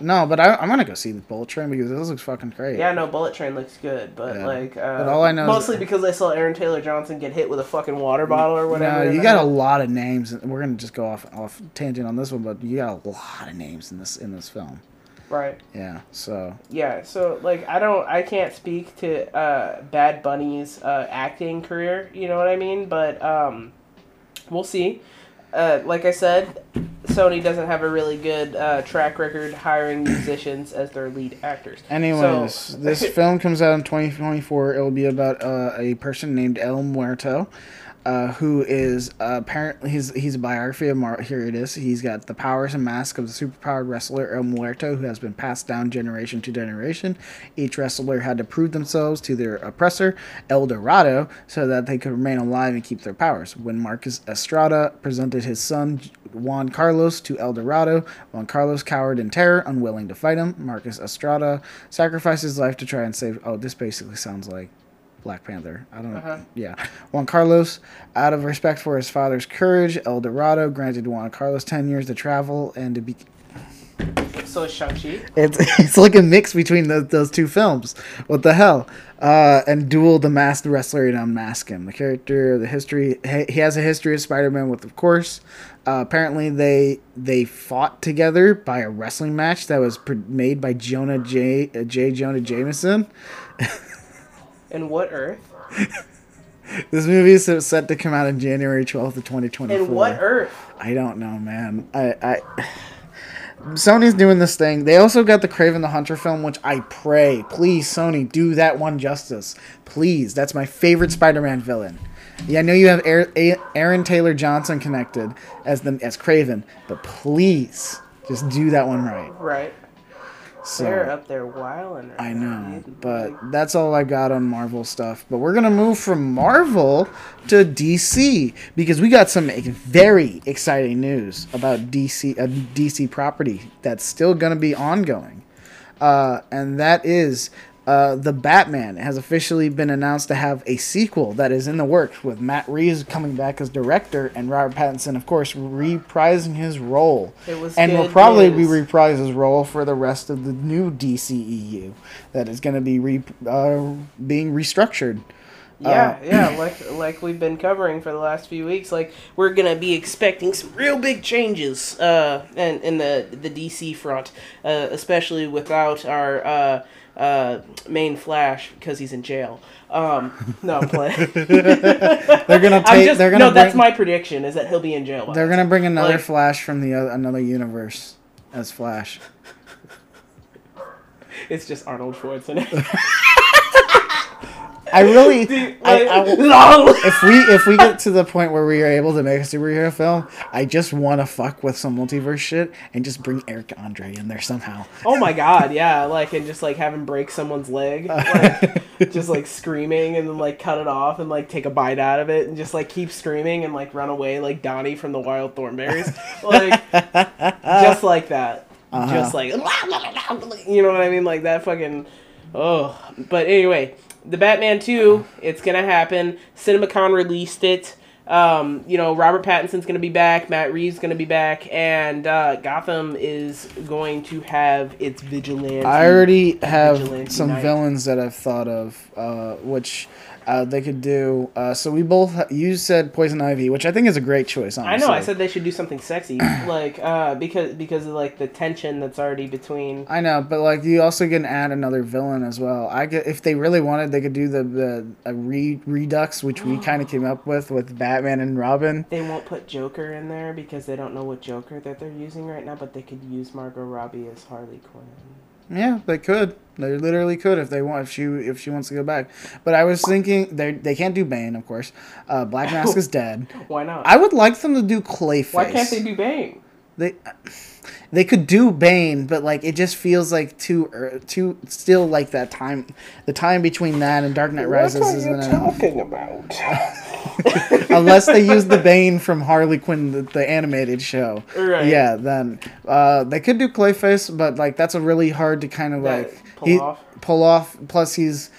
no. but I, I'm gonna go see the Bullet Train because this looks fucking great. Yeah, no, Bullet Train looks good, but Yeah. like, uh, But all I know mostly because I saw Aaron Taylor Johnson get hit with a fucking water bottle or whatever. No, you got a lot of names. We're gonna just go off off tangent on this one, but you got a lot of names in this in this film. right. Yeah. So Yeah, so like I don't, I can't speak to uh, Bad Bunny's uh, acting career. You know what I mean? But um, we'll see. Uh, like I said, Sony doesn't have a really good uh, track record hiring musicians as their lead actors. Anyways, So- this <laughs> film comes out in 2024. It'll be about uh, a person named El Muerto, uh, who is apparently he's he's a biography of Mar. Here it is. He's got the powers and mask of the superpowered wrestler El Muerto, who has been passed down generation to generation. Each wrestler had to prove themselves to their oppressor, El Dorado, so that they could remain alive and keep their powers. When Marcus Estrada presented his son Juan Carlos to El Dorado. Juan Carlos cowered in terror, unwilling to fight him. Marcus Estrada sacrificed his life to try and save. Oh, this basically sounds like Black Panther. I don't know. Uh-huh. Yeah. Juan Carlos, out of respect for his father's courage, El Dorado granted Juan Carlos 10 years to travel and to be. So is Shang-Chi. It's, <laughs> it's like a mix between those, those two films. What the hell? Uh, and duel the masked wrestler and unmask him. The character, the history, he he has a history of Spider-Man with, of course. Uh, apparently, they they fought together by a wrestling match that was pr- made by Jonah J. Uh, J. Jonah Jameson. <laughs> In what Earth? <laughs> This movie is set to come out in January twelfth of twenty twenty four. In what Earth? I don't know, man. I, I <sighs> Sony's doing this thing. They also got the Kraven the Hunter film, which I pray, please, Sony, do that one justice. Please, that's my favorite Spider-Man villain. Yeah, I know you have Aaron, Aaron Taylor Johnson connected as the as Kraven, but please, just do that one right. Right. So, They're up there wilding. I know, but that's all I got on Marvel stuff. But we're gonna move from Marvel to DC because we got some very exciting news about DC, a DC property that's still gonna be ongoing, uh, and that is. Uh, the Batman has officially been announced to have a sequel that is in the works with Matt Reeves coming back as director and Robert Pattinson, of course, reprising his role It was and will probably be reprise his role for the rest of the new DCEU that is going to be re- uh, being restructured. Yeah, Uh, yeah, like like we've been covering for the last few weeks. Like we're gonna be expecting some real big changes, uh, in, in the the DC front, uh, especially without our uh, main Flash because he's in jail. Um, no, playing. <laughs> <laughs> They're gonna take. just they're gonna no. bring, That's my prediction is that he'll be in jail. They're gonna bring another Like- Flash from the other, another universe as Flash. <laughs> It's just Arnold Schwarzenegger. I really. <laughs> Dude, I, I <laughs> if we if we get to the point where we are able to make a superhero film, I just want to fuck with some multiverse shit and just bring Eric Andre in there somehow. Oh my god, yeah, like and just like have him break someone's leg, <laughs> like just like screaming and then like cut it off and like take a bite out of it and just like keep screaming and like run away like Donnie from the Wild Thornberrys, like just like that, uh-huh. just like you know what I mean, like that fucking oh. But anyway, the Batman two, it's gonna happen. CinemaCon released it. Um, you know, Robert Pattinson's going to be back, Matt Reeves going to be back, and uh, Gotham is going to have its vigilante. I already have Vigilante some night. villains that I've thought of, uh, which uh, they could do. Uh, so we both, you said Poison Ivy, which I think is a great choice. I know. I said they should do something sexy, <clears throat> like uh, because because of like the tension that's already between. I know, but like you also can add another villain as well. I get if they really wanted, they could do the the a re, Redux, which we kind of came up with with Batman and Robin. They won't put Joker in there because they don't know what Joker that they're using right now, but they could use Margot Robbie as Harley Quinn. Yeah, they could. They literally could if they want if she if she wants to go back. But I was thinking they they can't do Bane, of course. Uh, Black Mask is <laughs> dead. Why not? I would like them to do Clayface. Why can't they do Bane? They they could do Bane, but like it just feels like too er, too still like that time. The time between that and Dark Knight Rises isn't enough. What are you talking about? <laughs> <laughs> Unless they use the Bane from Harley Quinn, the, the animated show. Right. Yeah, then uh, they could do Clayface, but like that's a really hard to kind of That like pull he- off? Pull off. Plus, he's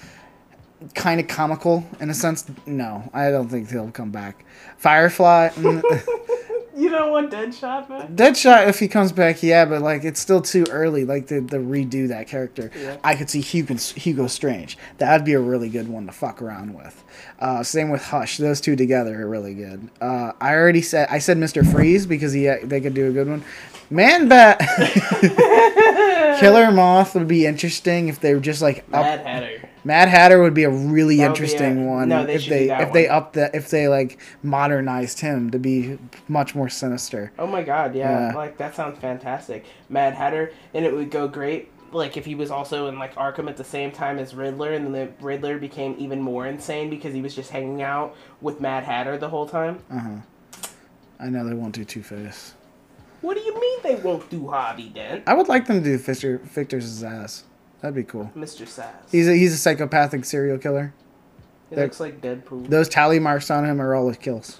kind of comical in a sense. No, I don't think he'll come back. Firefly. mm, <laughs> You don't want Deadshot back? Deadshot, if he comes back, yeah, but like it's still too early, like to, to redo that character. Yeah. I could see Hugo, Hugo Strange. That'd be a really good one to fuck around with. Uh, same with Hush; those two together are really good. Uh, I already said I said Mister Freeze because he they could do a good one. Man Bat, <laughs> Killer Moth would be interesting if they were just like up. Mad Hatter. Mad Hatter would be a really That interesting a- one no, they if they if they up the if they like modernized him to be much more sinister. Oh my god, yeah. Yeah. Like that sounds fantastic. Mad Hatter, and it would go great like if he was also in like Arkham at the same time as Riddler and then the Riddler became even more insane because he was just hanging out with Mad Hatter the whole time. Uh-huh. I know they won't do Two Face. What do you mean they won't do Harvey Dent? I would like them to do Victor Zsasz. That'd be cool. Mr. Zsasz. He's a, he's a psychopathic serial killer. he they're- looks like Deadpool. Those tally marks on him are all his kills.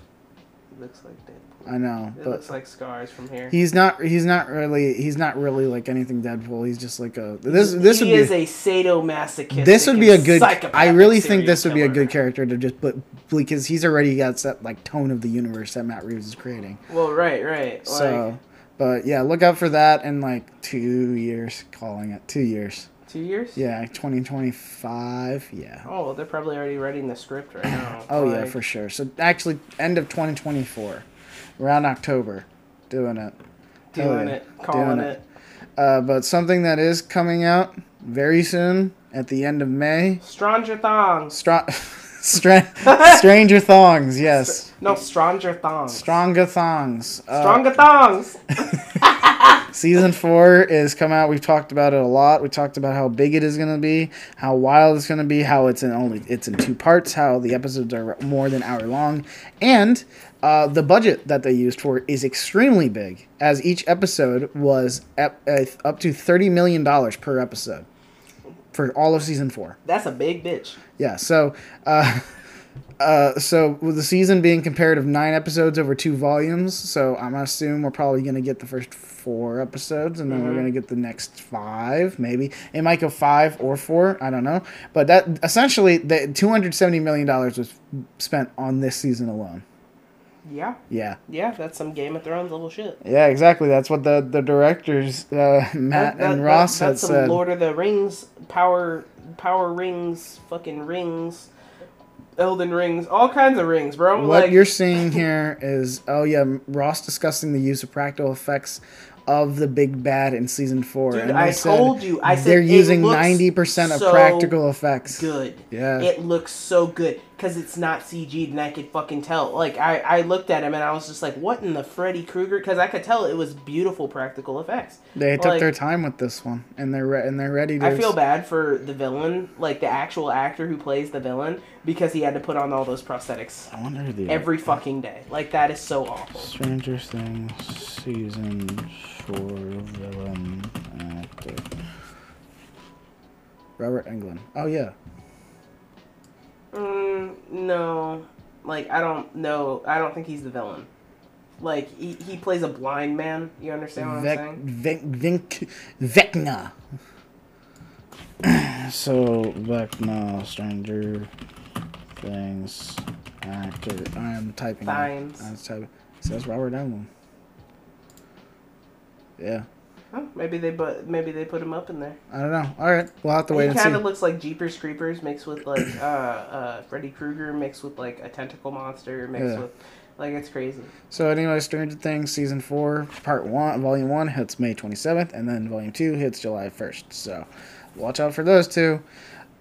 He looks like Deadpool. I know, It but looks like scars from here. he's not. He's not really. He's not really like anything Deadpool. He's just like a. This. This he would is be. a sadomasochistic. This would be a good. I really think this would be a good character to just put because he's already got that like tone of the universe that Matt Reeves is creating. Well, right, right. Like, So, but yeah, look out for that in like two years. Calling it two years. Two years. Yeah, twenty twenty five. Yeah. Oh, well, they're probably already writing the script right now. <clears throat> Oh yeah, for sure. So actually, end of twenty twenty four, around October, doing it. Doing it, calling Doing it. Uh, but something that is coming out very soon at the end of May. Stranger thongs. Stra- <laughs> Stra- Stranger Thongs, <laughs> yes. No, Stranger thongs. Stronger Thongs. Uh, Stronger thongs. <laughs> Season four is come out. We've talked about it a lot. We talked about how big it is going to be, how wild it's going to be, how it's in only it's in two parts, how the episodes are more than hour long, and uh, the budget that they used for it is extremely big, as each episode was ep- uh, up to thirty million dollars per episode for all of season four. That's a big bitch. Yeah. So, uh, <laughs> uh, so with the season being comparative nine episodes over two volumes, so I'm gonna assume we're probably gonna get the first four episodes, and then we're gonna get the next five. Maybe it might go five or four. I don't know. But that essentially the 270 million dollars was spent on this season alone. Yeah, Yeah. yeah, that's some Game of Thrones level shit. Yeah, exactly. That's what the the directors uh, Matt That- that- and Ross that- had that's some said. Lord of the Rings power, power rings, fucking rings, Elden rings, all kinds of rings, bro. What like, you're seeing here is oh yeah, Ross discussing the use of practical effects of the big bad in season four. Dude, and I said told you. I said they're using ninety percent of so practical effects. good. Yeah. It looks so good because it's not CG'd and I could fucking tell. Like, I, I looked at him and I was just like, what in the Freddy Krueger? Because I could tell it was beautiful practical effects. They took Like, their time with this one, and they're re- and they're ready to. I feel bad for the villain, like the actual actor who plays the villain, because he had to put on all those prosthetics I wonder the every fucking day. Like, that is so awful. Stranger Things season four villain actor. Robert Englund. Oh yeah. Mm, no. Like, I don't know. I don't think he's the villain. Like, he, he plays a blind man. You understand what Vec, I'm saying? Vec, Vecna. <clears throat> so Vecna, Stranger Things actor. I am typing. it. Thines. I was typing. It says Robert Englund. Yeah, Huh, maybe they but maybe they put him up in there. I don't know. All right, we'll have to wait he and see. kind of looks like Jeepers Creepers mixed with like <coughs> uh uh Freddy Krueger mixed with like a tentacle monster mixed Yeah. with like it's crazy. So anyway, Stranger Things season four, part one, volume one hits May twenty seventh, and then volume two hits July first. So watch out for those two.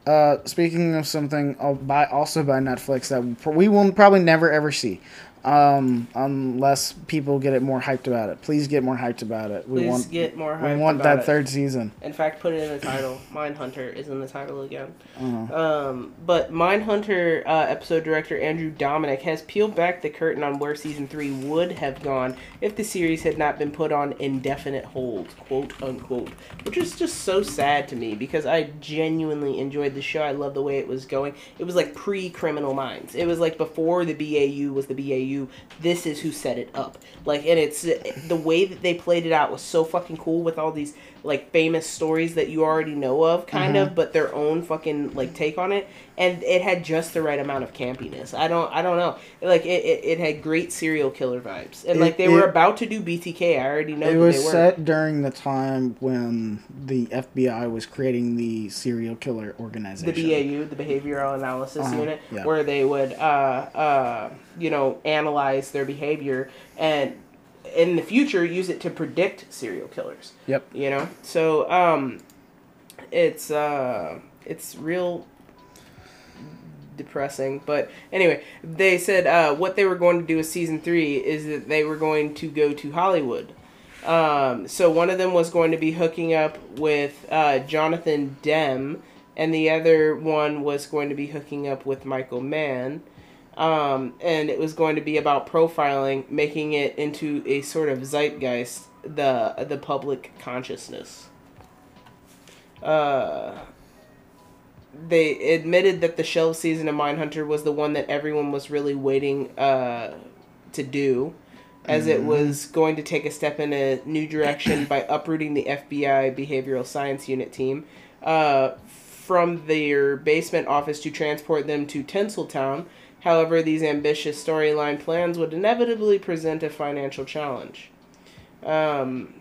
Uh, speaking of something by also by Netflix that we will probably never ever see, um, unless people get it more hyped about it. Please get more hyped about it. We Please want get more Hyped we want that it. third season. In fact, put it in the title. Mindhunter is in the title again. Uh-huh. Um, but Mindhunter uh, episode director Andrew Dominik has peeled back the curtain on where season three would have gone if the series had not been put on indefinite hold, quote unquote. Which is just so sad to me because I genuinely enjoyed the show. I love the way it was going. It was like pre Criminal Minds. It was like before the BAU was the BAU. This is who set it up. Like, and it's the way that they played it out was so fucking cool with all these like famous stories that you already know of, kind of, but their own fucking like take on it. And it had just the right amount of campiness. I don't, I don't know. Like it, it, it had great serial killer vibes, and It- like they were about to do BTK. I already know It was they were. set during the time when the FBI was creating the serial killer organization. the BAU, the Behavioral Analysis Uh-huh, Unit, yeah. where they would, uh, uh, you know, analyze their behavior and in the future use it to predict serial killers. Yep. You know, so um, it's uh, it's real depressing. But anyway, they said uh, what they were going to do with season three is that they were going to go to Hollywood. Um, so one of them was going to be hooking up with uh, Jonathan Demme, and the other one was going to be hooking up with Michael Mann. Um, and it was going to be about profiling, making it into a sort of zeitgeist, the the public consciousness. Uh, they admitted that the shelf season of Mindhunter was the one that everyone was really waiting uh, to do. as it was going to take a step in a new direction by <coughs> uprooting the FBI Behavioral Science Unit team uh, from their basement office to transport them to Tinseltown. However, these ambitious storyline plans would inevitably present a financial challenge. Um,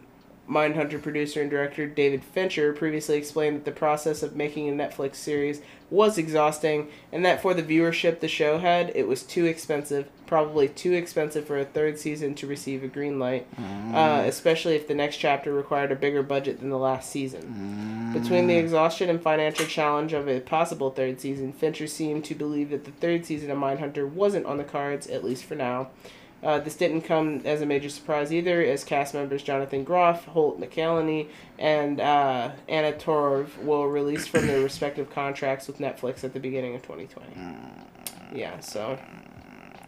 Mindhunter producer and director David Fincher previously explained that the process of making a Netflix series was exhausting and that for the viewership the show had, it was too expensive, probably too expensive for a third season to receive a green light, uh, especially if the next chapter required a bigger budget than the last season. Between the exhaustion and financial challenge of a possible third season, Fincher seemed to believe that the third season of Mindhunter wasn't on the cards, at least for now. Uh, this didn't come as a major surprise either, as cast members Jonathan Groff, Holt McCallany, and uh, Anna Torv will release from their respective contracts with Netflix at the beginning of 2020. Yeah, so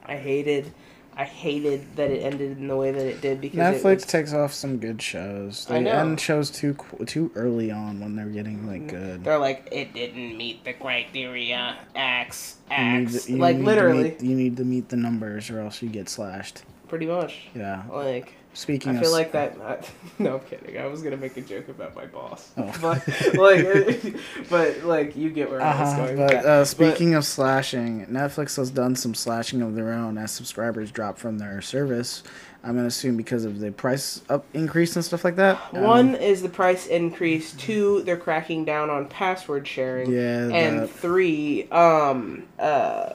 I hated, I hated that it ended in the way that it did because it Netflix was- takes off some good shows. I They know. end shows too too early on when they're getting like mm. good. they're like it didn't meet the criteria. X You X to- like literally, meet- you need to meet the numbers, or else you get slashed. pretty much. Yeah. Like Speaking I feel like that. I, <laughs> no, I'm kidding. I was gonna make a joke about my boss, Oh. <laughs> but like, <laughs> but like you get where I was Uh-huh, going. but uh, speaking of slashing, Netflix has done some slashing of their own as subscribers drop from their service. I'm gonna assume because of the price up increase and stuff like that. Um, One is the price increase. Two, they're cracking down on password sharing. Yeah, And that- three, um, uh,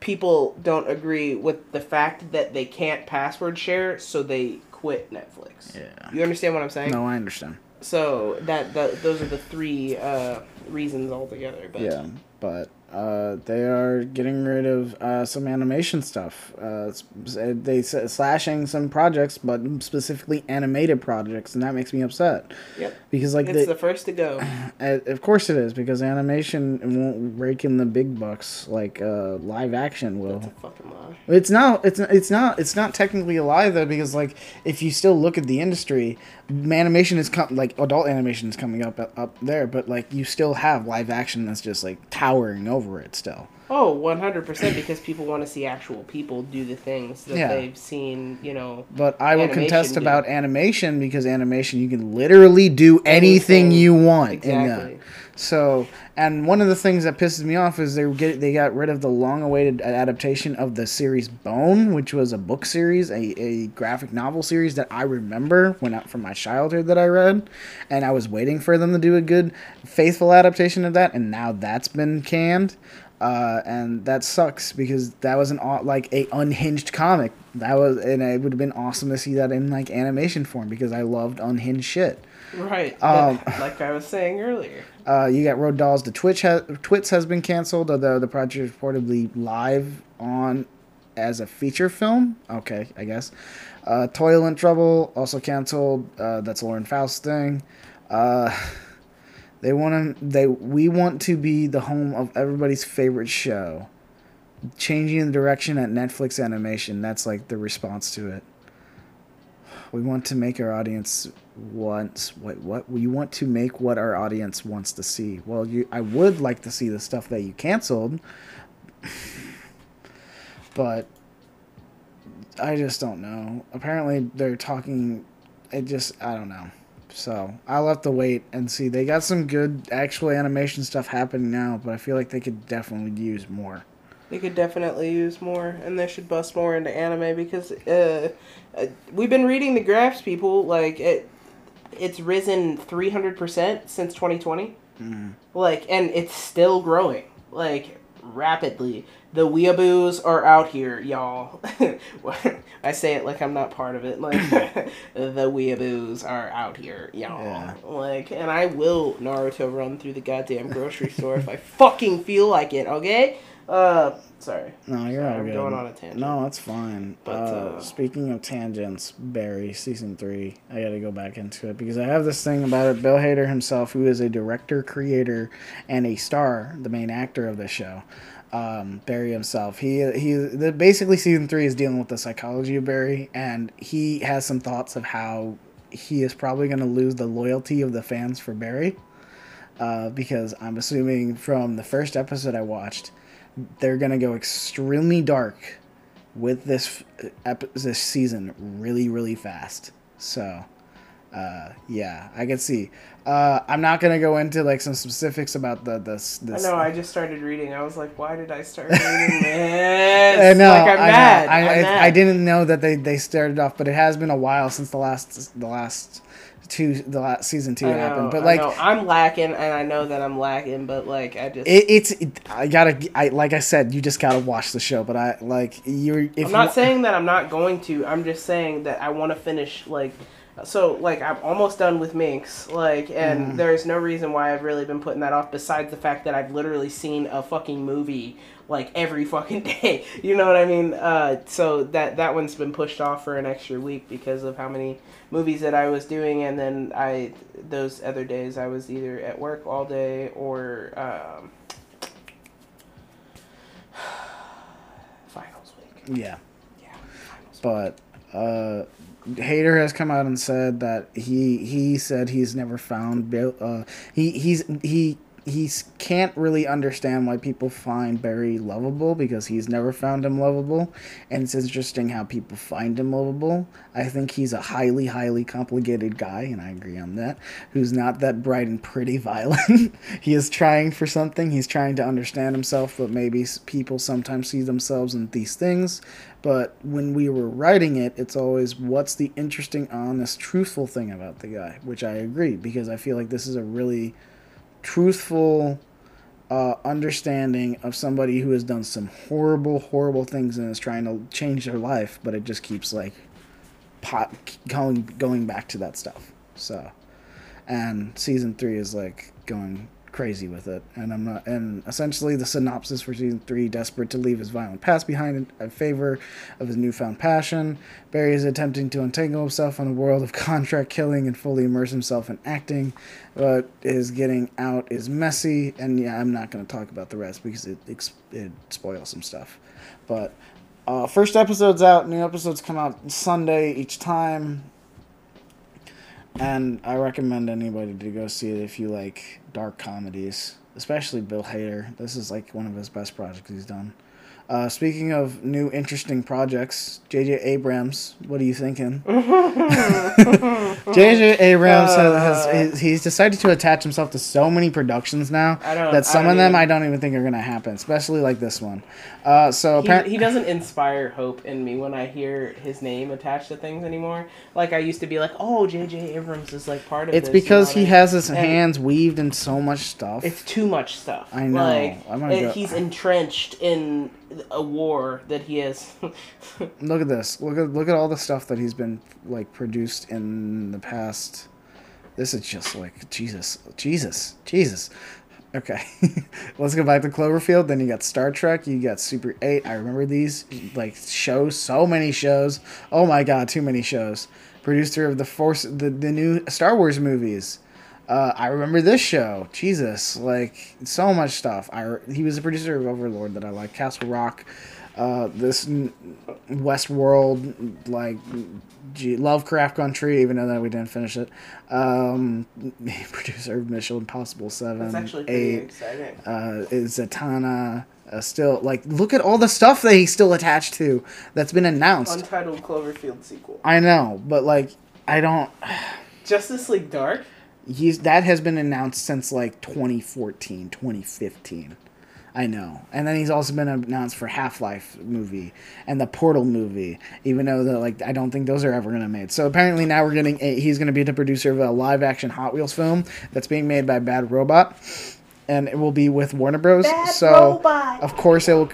people don't agree with the fact that they can't password share, so they quit Netflix. Yeah. You understand what I'm saying? No, I understand. So that, that those are the three uh, reasons altogether. But Yeah, but uh, they are getting rid of uh, some animation stuff. Uh, they slashing some projects, but specifically animated projects, and that makes me upset Yep. because like It's they, the first to go. Uh, <clears throat> of course it is because animation won't rake in the big bucks like uh, live action will. That's a fucking lie. It's not. It's it's not. It's not technically a lie though because like if you still look at the industry, animation is com- like adult animation is coming up up there, but like you still have live action that's just like towering over it still. Oh, 100% because people want to see actual people do the things that Yeah. they've seen, you know. But I will contest do. about animation because animation you can literally do anything, Anything. you want. in uh, Exactly. that. So, and one of the things that pisses me off is they get they got rid of the long-awaited adaptation of the series Bone, which was a book series, a, a graphic novel series that I remember when I, from my childhood that I read, and I was waiting for them to do a good, faithful adaptation of that, and now that's been canned. Uh, and that sucks because that was an like a unhinged comic. That was and it would have been awesome to see that in like animation form because I loved unhinged shit. Right. Um, like I was saying earlier. <laughs> Uh, you got Roald Dahl's. The Twitch has Twits has been canceled, although the project is reportedly live on as a feature film. Okay, I guess. Uh, Toil and Trouble also canceled. Uh, that's Lauren Faust thing. Uh, they want to. They we want to be the home of everybody's favorite show. Changing the direction at Netflix Animation. That's like the response to it. We want to make our audience wants what what we want to make what our audience wants to see. Well, you I would like to see the stuff that you canceled, <sighs> but I just don't know. Apparently, they're talking. It just I don't know. So I'll have to wait and see. They got some good actual animation stuff happening now, but I feel like they could definitely use more. They could definitely use more, and they should bust more into anime because uh, uh, we've been reading the graphs, people. Like it, it's risen three hundred percent since twenty twenty. Like, and it's still growing, like rapidly. The weeaboos are out here, y'all. <laughs> I say it like I'm not part of it. Like <laughs> the weeaboos are out here, y'all. Yeah. Like, and I will Naruto run through the goddamn grocery store if I fucking feel like it. Okay. Uh, sorry. No, you're Sorry, all I'm good. going on a tangent. No, that's fine. But, uh, uh, speaking of tangents, Barry season three. I got to go back into it because I have this thing about it. Bill Hader himself, who is a director, creator, and a star, the main actor of the show. Um, Barry himself. He he. The, basically, season three is dealing with the psychology of Barry, and he has some thoughts of how he is probably going to lose the loyalty of the fans for Barry. Uh, because I'm assuming from the first episode I watched, they're gonna go extremely dark with this f- ep- this season really really fast. So, uh, yeah, I can see. Uh, I'm not gonna go into like some specifics about the this. I this know. I just started reading. I was like, why did I start reading <laughs> I this? know. Like, I'm I, know. I, I'm I, mad. I didn't know that they, they started off, but it has been a while since the last the last two the last season two know, happened. But I like know. I'm lacking, and I know that I'm lacking, but like I just. it, it's it, I gotta I like I said you just gotta watch the show. But I like you're if I'm not you, saying that I'm not going to. I'm just saying that I want to finish like. So like I'm almost done with Minx, like, and Mm. there's no reason why I've really been putting that off. Besides the fact that I've literally seen a fucking movie like every fucking <laughs> day. You know what I mean? Uh, so that that one's been pushed off for an extra week because of how many movies that I was doing, and then I those other days I was either at work all day or um, <sighs> finals week. yeah. Yeah, finals. but uh Hader has come out and said that he he said he's never found uh he he's he he can't really understand why people find Barry lovable because he's never found him lovable and it's interesting how people find him lovable. I think he's a highly highly complicated guy and I agree on that who's not that bright and pretty <laughs> violent. he is trying for something. He's trying to understand himself but maybe people sometimes see themselves in these things but when we were writing it, it's always what's the interesting, honest, truthful thing about the guy, which I agree because I feel like this is a really truthful uh, understanding of somebody who has done some horrible, horrible things and is trying to change their life, but it just keeps like pot going going back to that stuff. So, and season three is like going crazy with it, and I'm not. And essentially, the synopsis for season three: desperate to leave his violent past behind in favor of his newfound passion, Barry is attempting to untangle himself from the world of <laughs> contract killing and fully immerse himself in acting, but his getting out is messy. And yeah, I'm not going to talk about the rest because it it spoils some stuff, but. Uh, first episode's out. New episodes come out Sunday each time. And I recommend anybody to go see it if you like dark comedies, especially Bill Hader. This is like one of his best projects he's done. Uh, speaking of new interesting projects, J.J. Abrams, what are you thinking? <laughs> J.J. Abrams has, has he's decided to attach himself to so many productions now that some of them even- I don't even think are gonna happen, especially like this one. Uh, so He, apparently, he doesn't inspire hope in me when I hear his name attached to things anymore. Like I used to be like, oh, J.J. Abrams is like part of it's because he what I mean? has his And hands weaved in so much stuff. It's too much stuff. I know. Like I'm gonna it- he's entrenched in a war that he has. <laughs> Look at this. Look at look at all the stuff that he's been like produced in the past. This is just like Jesus, Jesus, Jesus. Okay, <laughs> let's go back to Cloverfield. Then you got Star Trek. You got Super Eight. I remember these like shows. So many shows. Oh my God, too many shows. Producer of the Force, the the new Star Wars movies. Uh, I remember this show. Jesus, like so much stuff. I he was a producer of Overlord that I like. Castle Rock, uh, this n- Westworld, like gee, Lovecraft Country. Even though that we didn't finish it. Um, <laughs> producer of Mission Impossible Seven, It's actually pretty Eight. exciting. Uh, is Zatanna. Uh, still like look at all the stuff that he's still attached to that's been announced. Untitled Cloverfield sequel. I know, but like I don't. <sighs> Justice League Dark. He's that has been announced since like 2014 2015 i know. And then he's also been announced for half-life movie and the portal movie even though the like i don't think those are ever going to made. So apparently now we're getting a, he's going to be the producer of a live action hot wheels film that's being made by bad robot. And it will be with warner bros. Bad so Robot. of course it will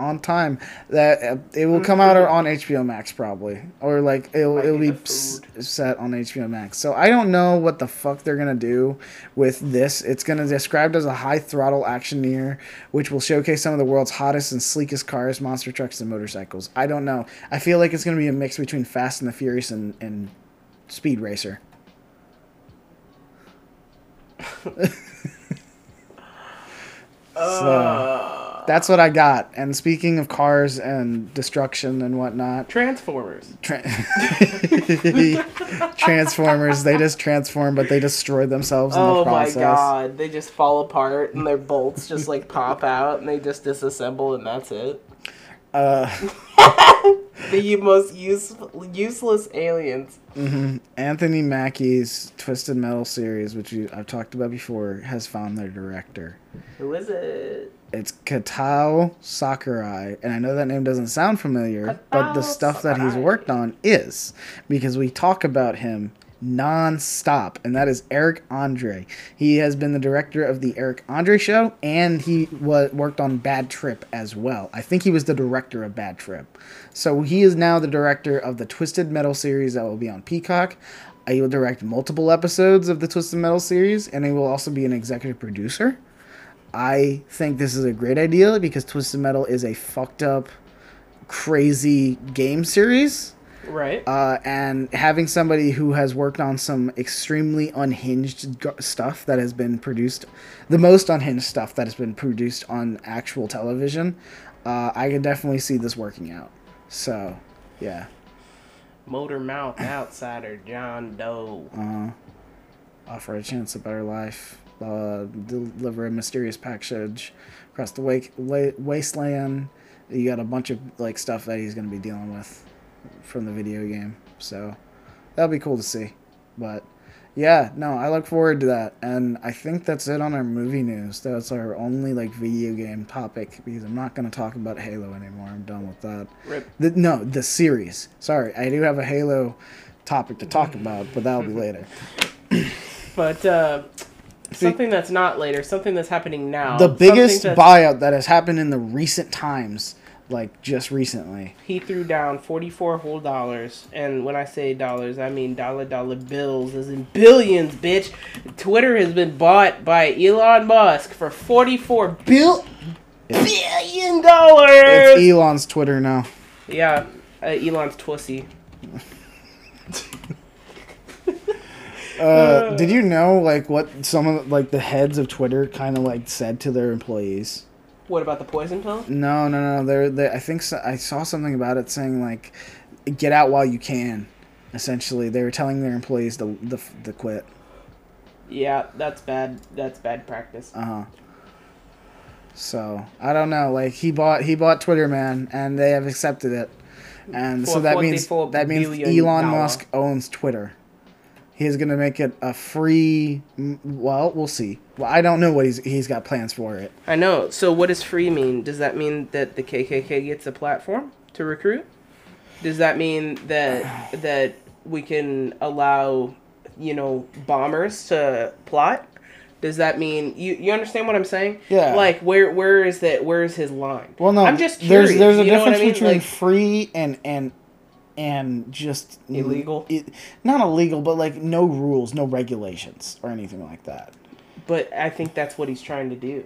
on time that uh, it will come out on HBO Max probably or like it'll it'll be be the s- food. set on HBO Max. So I don't know what the fuck they're gonna do with this. It's gonna described as a high throttle actioneer, which will showcase some of the world's hottest and sleekest cars, monster trucks, and motorcycles. I don't know. I feel like it's gonna be a mix between Fast and the Furious and, and Speed Racer. <laughs> so that's what I got. And speaking of cars and destruction and whatnot, Transformers. Tra- <laughs> Transformers, they just transform, but they destroy themselves in Oh the my god, they just fall apart and their bolts just like pop out and they just disassemble and that's it. Uh, <laughs> the most use, useless aliens. Anthony Mackie's Twisted Metal series, which you, I've talked about before, has found their director. Who is it? It's Kitao Sakurai, and I know that name doesn't sound familiar, but the Kitao stuff that he's worked on is because we talk about him non-stop and that is Eric Andre. He has been the director of the Eric Andre show and he wa- worked on Bad Trip as well. I think he was the director of Bad Trip. So he is now the director of the Twisted Metal series that will be on Peacock. He will direct multiple episodes of the Twisted Metal series and he will also be an executive producer. I think this is a great idea because Twisted Metal is a fucked up, crazy game series. Right. Uh, and having somebody who has worked on some extremely unhinged g- stuff that has been produced, the most unhinged stuff that has been produced on actual television, uh, I can definitely see this working out. So, yeah. Motor Mouth Outsider John Doe. Uh, offer a chance at better life. Uh, deliver a mysterious package across the wake, wa- wasteland. You got a bunch of like stuff that he's going to be dealing with from the video game. So that'll be cool to see. But yeah, no, I look forward to that. And I think that's it on our movie news. That's our only like video game topic because I'm not going to talk about Halo anymore. I'm done with that. Rip. The, no, the series. Sorry, I do have a Halo topic to talk about, but that'll be <laughs> later. But uh, something that's not later, something that's happening now. the biggest buyout that has happened in the recent times, like just recently. He threw down 44 whole dollars. And when I say dollars, I mean dollar dollar bills, as in billions, bitch. Twitter has been bought by Elon Musk for 44 bill- billion dollars. It's Elon's Twitter now. yeah, uh, Elon's twussy. Uh, did you know like what some of like the heads of Twitter kind of like said to their employees? What about the poison pill? No, no, no. They're, they I think so, I saw something about it saying like, get out while you can. Essentially, they were telling their employees to to, to quit. Yeah, that's bad. That's bad practice. Uh huh. So I don't know. Like he bought he bought Twitter, man, and they have accepted it, and so that means that means Elon dollar. Musk owns Twitter. He is gonna make it a free. Well, we'll see. Well, I don't know what he's he's got plans for it. I know. So what does free mean? Does that mean that the KKK gets a platform to recruit? Does that mean that <sighs> that we can allow, you know, bombers to plot? Does that mean you you understand what I'm saying? Yeah. Like where where is that where is his line? Well, no, I'm just curious. there's there's a you know what difference I mean? between Like, free and and and just Illegal? It, not illegal, but like no rules, no regulations, or anything like that. but I think that's what he's trying to do.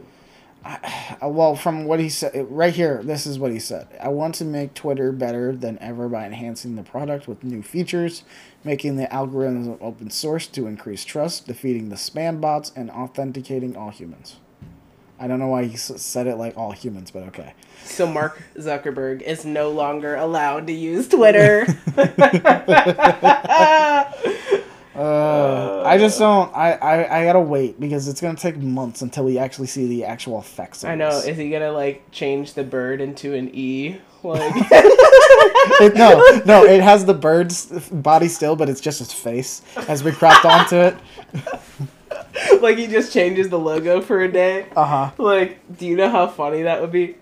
Uh, well, from what he said, right here, this is what he said. I want to make Twitter better than ever by enhancing the product with new features, making the algorithm open source to increase trust, defeating the spam bots, and authenticating all humans. I don't know why he said it like all humans, but okay. So Mark Zuckerberg is no longer allowed to use Twitter. <laughs> Uh, I just don't. I, I I gotta wait because it's gonna take months until we actually see the actual effects. Of I know. this. Is he gonna like change the bird into an E? Like <laughs> It- no, <laughs> no, it has the bird's body still, but it's just his face has been cropped onto it. like he just changes the logo for a day. Uh huh. Like, do you know how funny that would be?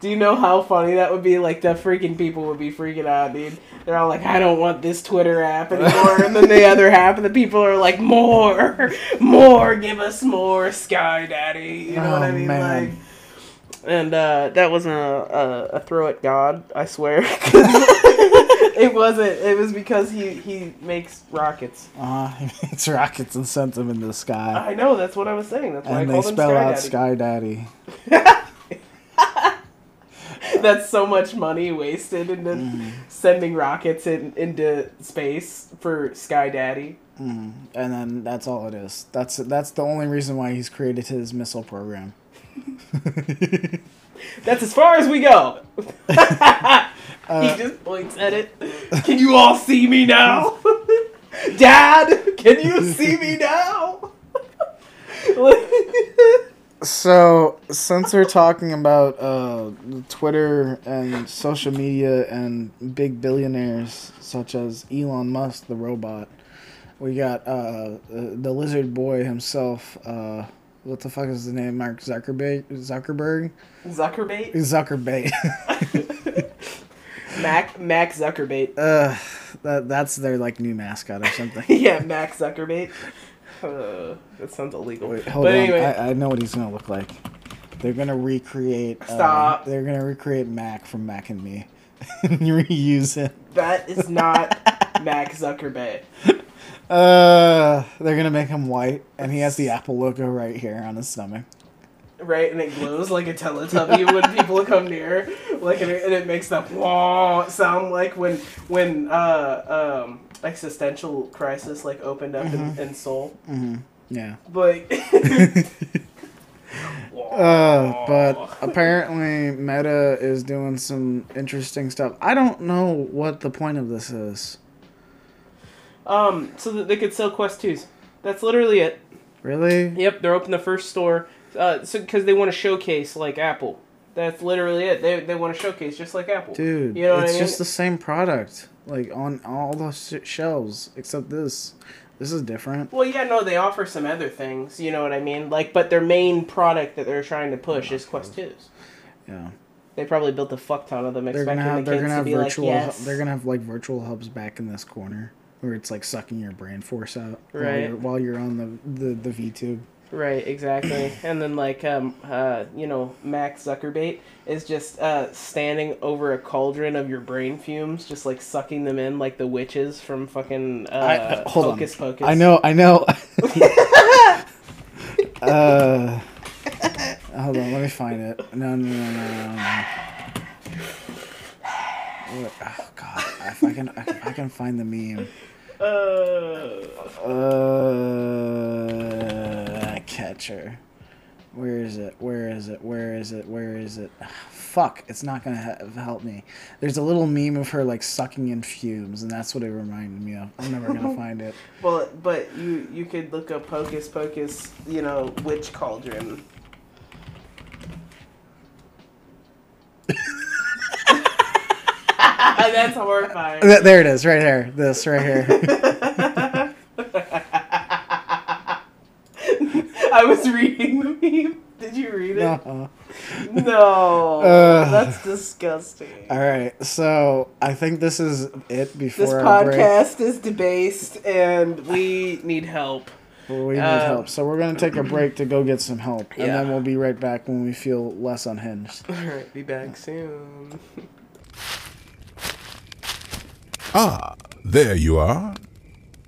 Do you know how funny that would be? Like the freaking people would be freaking out, dude. They're all like, "I don't want this Twitter app anymore," and then the <laughs> other half of the people are like, "More, more, give us more, Sky Daddy." You know what I Oh, mean? man. Like, and uh, that wasn't a, a, a throw at God, I swear. <laughs> it wasn't. It was because he he makes rockets. Uh. He <laughs> makes rockets and sends them into the sky, I know. That's what I was saying. That's why and I they called him spell Sky out Daddy. Sky Daddy. <laughs> That's so much money wasted into Mm-hmm. sending rockets in, into space for Sky Daddy. And then that's all it is. That's that's the only reason why he's created his missile program. <laughs> That's as far as we go. <laughs> Uh, he just points at it. Can you all see me now? Dad, can you see me now? So, since we're talking about uh, Twitter and social media and big billionaires such as Elon Musk, the robot, we got uh, the lizard boy himself. Uh, what the fuck is his name? Mark Zuckerberg. Zuckerberg. Zuckerbait. Zuckerberg. <laughs> Mac Mac Zuckerbait. uh, that that's their like new mascot or something. <laughs> yeah, Mac Zuckerbait. Uh, that sounds illegal. Wait, hold but on. anyway, I, I know what he's gonna look like. They're gonna recreate. uh, Stop. they're gonna recreate Mac from Mac and Me, and <laughs> reuse it. that is not <laughs> Mac Zuckerbait. Uh, they're gonna make him white, and he has the Apple logo right here on his stomach. Right, and it glows like a Teletubby when people come near, like, and it, and it makes that wah sound like when when uh um existential crisis like opened up in, in Seoul, Yeah. but <laughs> <laughs> Uh, but <laughs> apparently Meta is doing some interesting stuff. I don't know what the point of this is. um so that they could sell Quest twos. That's literally it. Really? Yep, they're opening the first store, uh, so because they want to showcase like Apple. That's literally it. They, they want to showcase just like Apple. Dude, you know it's what I mean? just the same product, like on all the shelves except this. This is different. Well, yeah, no, they offer some other things. You know what I mean? Like, but their main product that they're trying to push is Quest twos. Yeah, They probably built a fuck ton of them, they're expecting gonna have the kids to be virtual. like, yes. They're gonna have like virtual hubs back in this corner where it's like sucking your brain force out while Right. you're, while you're on the the the V tube. Right, exactly. <clears throat> and then like um uh you know Max Zuckerbait is just uh standing over a cauldron of your brain fumes, just like sucking them in like the witches from fucking uh, I- hold on. Pocus. I know, I know. <laughs> uh, hold on, let me find it. No, no, no, no, no, no. What- Oh God! If I can, I can find the meme. Uh, Uh, catcher. Where is it? Where is it? Where is it? Where is it? <sighs> Fuck! It's not gonna ha- help me. There's a little meme of her like sucking in fumes, and that's what it reminded me of. I'm never gonna <laughs> find it. well, but you you could look up Hocus Pocus, you know, witch cauldron. <laughs> <laughs> That's horrifying. There it is, right here. This right here. I was reading the meme. Did you read it? Uh-huh. No, Ugh. that's disgusting. All right, so I think this is it before This our break. podcast is debased, and we need help. We need Um, help, so we're gonna take a break to go get some help, and Yeah. then we'll be right back when we feel less unhinged. All right, be back soon. Ah, there you are.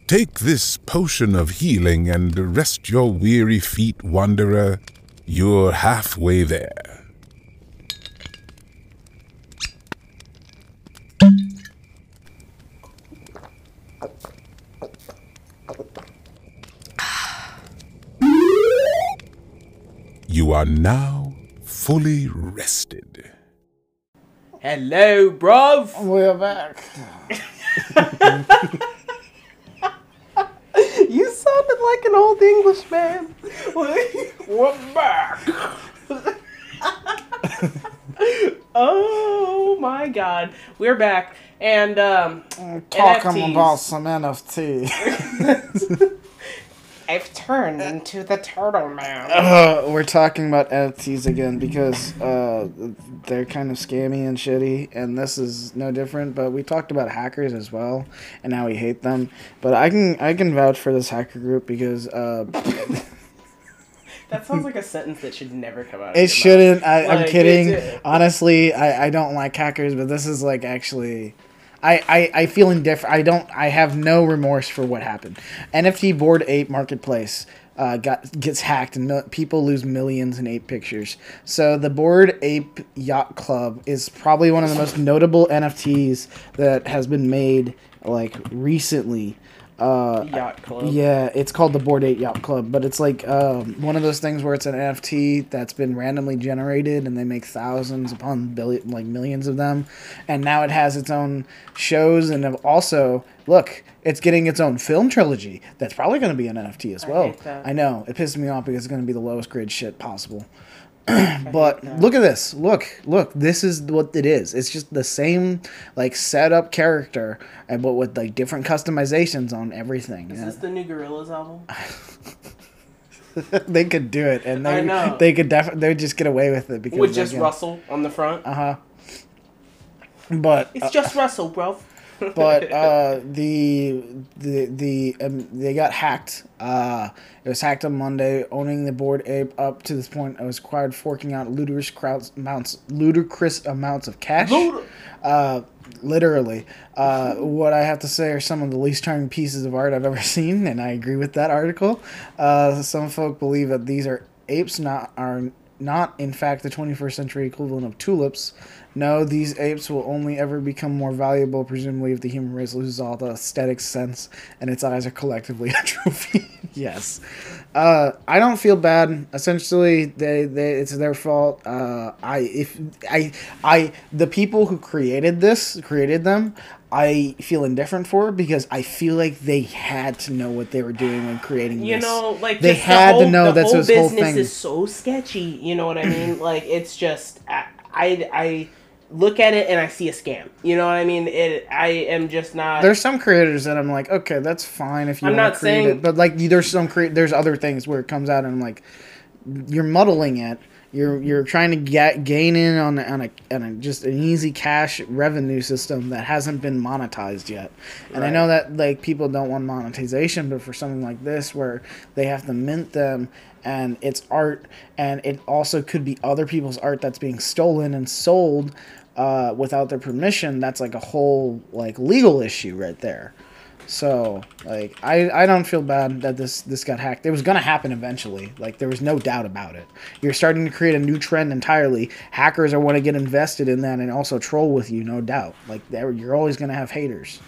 Take this potion of healing and rest your weary feet, wanderer. You're halfway there. You are now fully rested. Hello, bruv. We're back. <laughs> You sounded like an old English man. We're back. <laughs> oh my god, we're back, and um, Talking NFTs. about some NFT. <laughs> I've turned into the turtle man. Uh, we're talking about NFTs again because uh, they're kind of scammy and shitty, and this is no different. But we talked about hackers as well, and how we hate them. But I can I can vouch for this hacker group because uh, That sounds like a sentence that should never come out. It shouldn't. I, I'm Like, kidding. Honestly, I, I don't like hackers, but this is like actually. I, I, I feel indifferent. I don't. I have no remorse for what happened. NFT Bored Ape Marketplace uh, got gets hacked and mil- people lose millions in ape pictures. So the Bored Ape Yacht Club is probably one of the most notable NFTs that has been made like recently. Uh, Yacht club. yeah, it's called the Bored Ape Yacht Club, but it's like um, one of those things where it's an NFT that's been randomly generated, and they make thousands upon billion, like millions of them, and now it has its own shows, and also look, it's getting its own film trilogy that's probably going to be an NFT as I well. hate that. I know it pisses me off because it's going to be the lowest grade shit possible. <clears throat> but look at this. Look, look. This is what it is. It's just the same like setup character, and but with like different customizations on everything. Is Yeah. this the new Gorillaz album? <laughs> <laughs> they could do it, and I they know. they could definitely they would just get away with it because With just Russell on the front. Uh huh. But It's just Russell, bro. But <laughs> uh, the the the um, they got hacked. Uh, it was hacked on Monday. Owning the Bored Ape up to this point, I was required forking out ludicrous crowds, amounts ludicrous amounts of cash. Uh, literally. Uh, what I have to say are some of the least charming pieces of art I've ever <laughs> seen, and I agree with that article. Uh, some folk believe that these are apes, not are not in fact the 21st century equivalent of tulips. No, these apes will only ever become more valuable, presumably, if the human race loses all the aesthetic sense and its eyes are collectively <laughs> atrophied. yes. Uh, I don't feel bad. Essentially, they, they it's their fault. Uh, I if I I the people who created this created them. I feel indifferent for because I feel like they had to know what they were doing when creating You this. know, like they had the whole, to know that's whole this whole thing. is so sketchy. You know what I mean? <clears throat> like it's just I, I I look at it and I see a scam. You know what I mean? It I am just not. There's some creators that I'm like, okay, that's fine if you I'm want not to create saying- it, but like there's some create there's other things where it comes out and I'm like, you're muddling it. You're you're trying to get gain in on on a, on a just an easy cash revenue system that hasn't been monetized yet. And I know that like people don't want monetization, but for something like this where they have to mint them and it's art and it also could be other people's art that's being stolen and sold uh, without their permission, that's like a whole like legal issue right there. So like I, I don't feel bad that this this got hacked. It was gonna happen eventually. Like there was no doubt about it. You're starting to create a new trend entirely. Hackers are want to get invested in that and also troll with you, no doubt. Like you're always gonna have haters.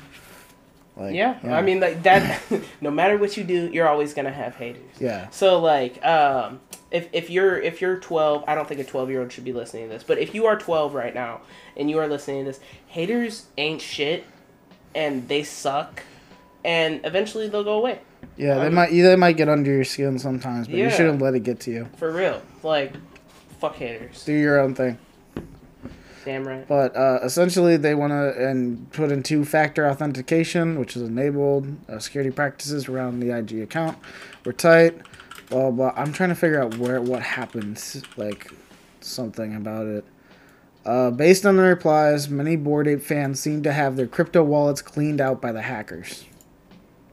Like yeah, I mean like that. <laughs> no matter what you do, you're always gonna have haters. yeah, So like, um, if if you're if you're 12, I don't think a 12 year old should be listening to this. But if you are 12 right now and you are listening to this, haters ain't shit, and they suck, and eventually they'll go away. yeah. They Um, might they might get under your skin sometimes, but you shouldn't let it get to you. For real, like, fuck haters. Do your own thing. Damn right. But uh, essentially, they want to and put in two-factor authentication, which is enabled. Uh, security practices around the IG account were tight. Blah blah. I'm trying to figure out where what happened, like something about it. Uh, based on the replies, many Bored Ape fans seem to have their crypto wallets cleaned out by the hackers.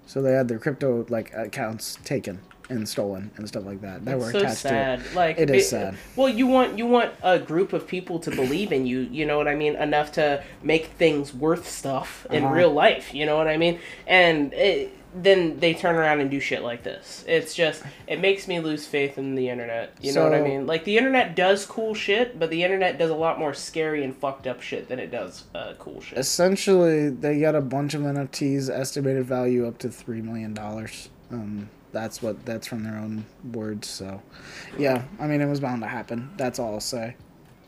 So they had their crypto like accounts taken and stolen and stuff like that. That It's were so attached to it. sad. Like It is be- sad. Well, you want you want a group of people to believe in you. You know what I mean? Enough to make things worth stuff in Uh-huh. real life. You know what I mean? And it, then they turn around and do shit like this. It's just it makes me lose faith in the internet. You know what I mean? Like the internet does cool shit, but the internet does a lot more scary and fucked up shit than it does uh, cool shit. essentially they got a bunch of NFTs estimated value up to three million dollars. Um, that's what that's from their own words. So, yeah, I mean it was bound to happen. That's all I'll say.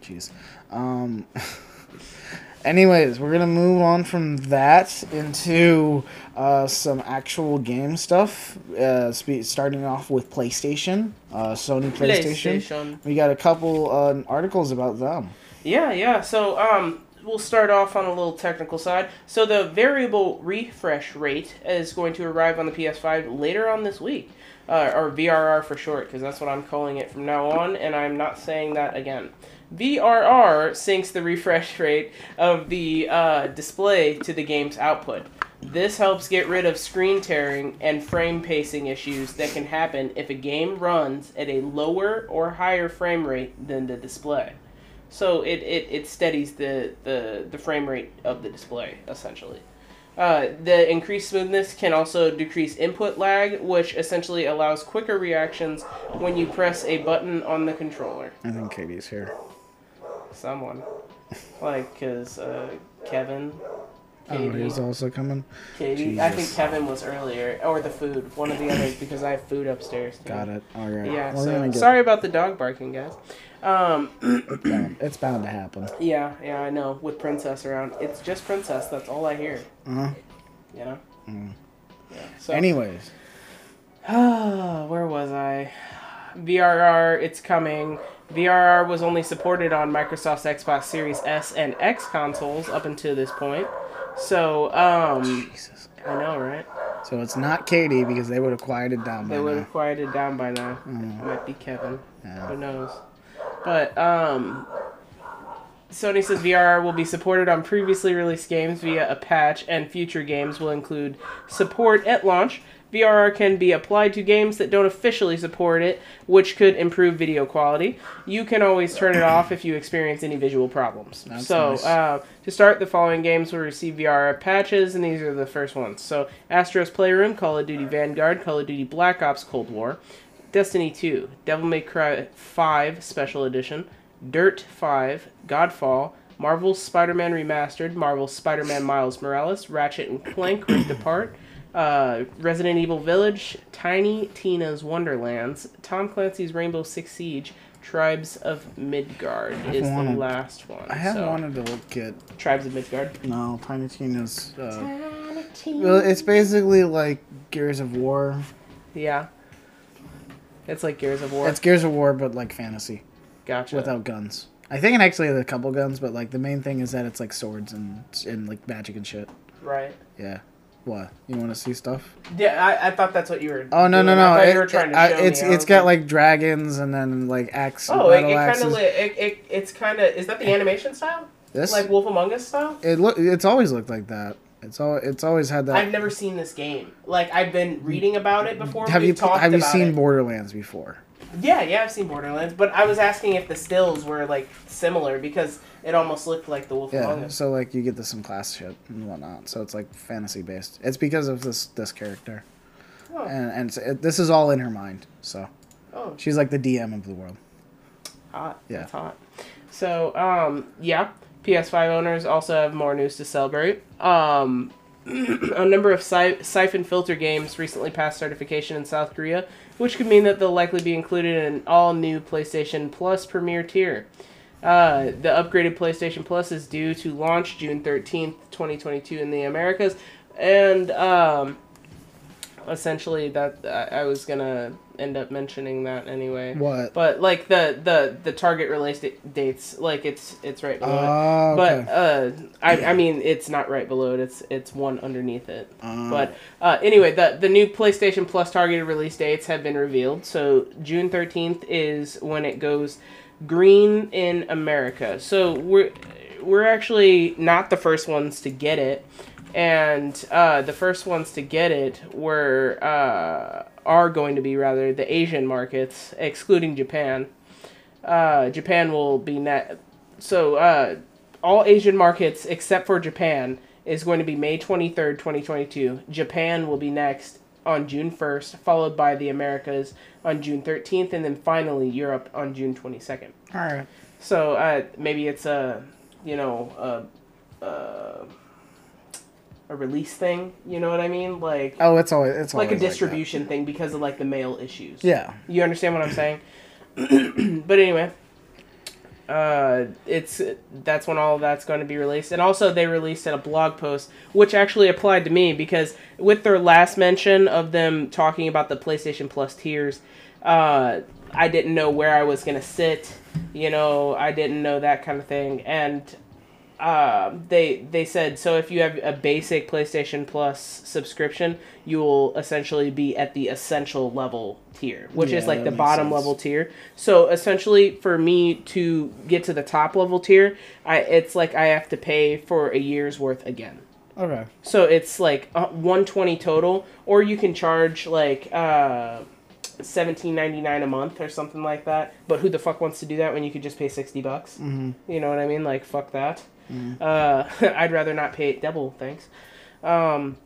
Jeez. Um, <laughs> anyways, we're gonna move on from that into uh, some actual game stuff. Uh, spe- starting off with PlayStation, uh, Sony PlayStation. PlayStation. We got a couple uh, articles about them. Yeah, yeah. So, um, we'll start off on a little technical side. So, the variable refresh rate is going to arrive on the PS5 later on this week, uh, or VRR for short, because that's what I'm calling it from now on, and I'm not saying that again. VRR syncs the refresh rate of the uh, display to the game's output. This helps get rid of screen tearing and frame pacing issues that can happen if a game runs at a lower or higher frame rate than the display. So it, it, it steadies the, the, the frame rate of the display, essentially. Uh, the increased smoothness can also decrease input lag, which essentially allows quicker reactions when you press a button on the controller. I think Katie's here. Someone. Like, because uh, Kevin Oh, he's also coming. Katie. I think Kevin was earlier, or the food, one of the others, because I have food upstairs. Too. Got it. All right. Yeah. We're so get- sorry about the dog barking, guys. Um, <clears throat> It's bound, to happen. yeah, yeah, I know. With Princess around, it's just Princess. That's all I hear. Uh-huh. You know. Mm. Yeah. So. Anyways, Ah, <sighs> where was I? VRR, it's coming. VRR was only supported on Microsoft's Xbox Series S and X consoles up until this point. So, um, Jesus. I know, right? So it's not Katie because they would have quieted down by They would have quieted down by now. Mm. It might be Kevin. Yeah. Who knows? But um, Sony says VR will be supported on previously released games via a patch, and future games will include support at launch. VRR can be applied to games that don't officially support it, which could improve video quality. You can always turn it off if you experience any visual problems. That's so, nice. uh, to start, the following games will receive VR patches, and these are the first ones. So, Astro's Playroom, Call of Duty Vanguard, Call of Duty Black Ops Cold War, Destiny 2, Devil May Cry 5 Special Edition, Dirt 5, Godfall, Marvel's Spider-Man Remastered, Marvel's Spider-Man Miles Morales, Ratchet and Clank Rift Apart, uh, Resident Evil Village, Tiny Tina's Wonderlands, Tom Clancy's Rainbow Six Siege, Tribes of Midgard is the last one. I have so, wanted to look at Tribes of Midgard. no Tiny Tina's. Uh, well, it's basically like Gears of War. Yeah. It's like Gears of War. It's Gears of War, but like fantasy gotcha. without guns. I think it actually has a couple guns, but like the main thing is that it's like swords and and like magic and shit. right. Yeah. What? You want to see stuff? Yeah, I, I thought that's what you were. Oh no doing. no I no! thought It- you were trying to I- show it's me. It's got like dragons and then like axe. Oh, it, it kind of it, it, it's kind of is that the animation style? this Like Wolf Among Us style? it look it's always looked like that. It's all it's always had that. I've never seen this game. Like I've been reading about it before. have you have you seen it. Borderlands before? Yeah, yeah, I've seen Borderlands, but I was asking if the stills were like similar because it almost looked like the Wolf Among Yeah, Us. so like you get the some class shit and whatnot. So it's like fantasy based. It's because of this this character, Oh, and and it's, it, this is all in her mind. So oh, she's like the DM of the world. hot. Yeah. That's hot. So, um, yeah, PS5 owners also have more news to celebrate. Um, <clears throat> a number of si- Siphon Filter games recently passed certification in South Korea, which could mean that they'll likely be included in an all new PlayStation Plus Premier tier. Uh, the upgraded PlayStation Plus is due to launch June 13th, 2022 in the Americas. And um, essentially, that I, I was going to end up mentioning that anyway. What? But like the the the target release da- dates, like it's it's right below it. Oh, okay. But uh, I I mean it's not right below it. It's it's one underneath it. Uh, But uh, anyway, the the new PlayStation Plus targeted release dates have been revealed. So June thirteenth is when it goes green in America. So we're we're actually not the first ones to get it, and uh, the first ones to get it were uh, are going to be rather the Asian markets, excluding Japan. Uh, Japan will be net. So uh, all Asian markets except for Japan is going to be May twenty third, twenty twenty two. Japan will be next on June first, followed by the Americas on June thirteenth, and then finally Europe on June twenty second. all right. So uh, maybe it's a, you know, a, a, a release thing. You know what I mean? Like Oh, it's always it's like a always that. distribution thing because of like the mail issues. Yeah. You understand what I'm saying? <clears throat> but anyway, uh, it's that's when all of that's going to be released, and also they released in a blog post, which actually applied to me because with their last mention of them talking about the PlayStation Plus tiers, uh, I didn't know where I was gonna sit. You know, I didn't know that kind of thing, and uh, they they said so if you have a basic PlayStation Plus subscription, you will essentially be at the essential level tier, which is like the bottom sense. level tier. So essentially, for me to get to the top level tier, I it's like I have to pay for a year's worth again. Okay. So it's like uh, 120 total, or you can charge like uh, 17.99 a month or something like that. But who the fuck wants to do that when you could just pay 60 bucks? Mm-hmm. You know what I mean? Like fuck that. Uh, <laughs> I'd rather not pay it double. Thanks. Um,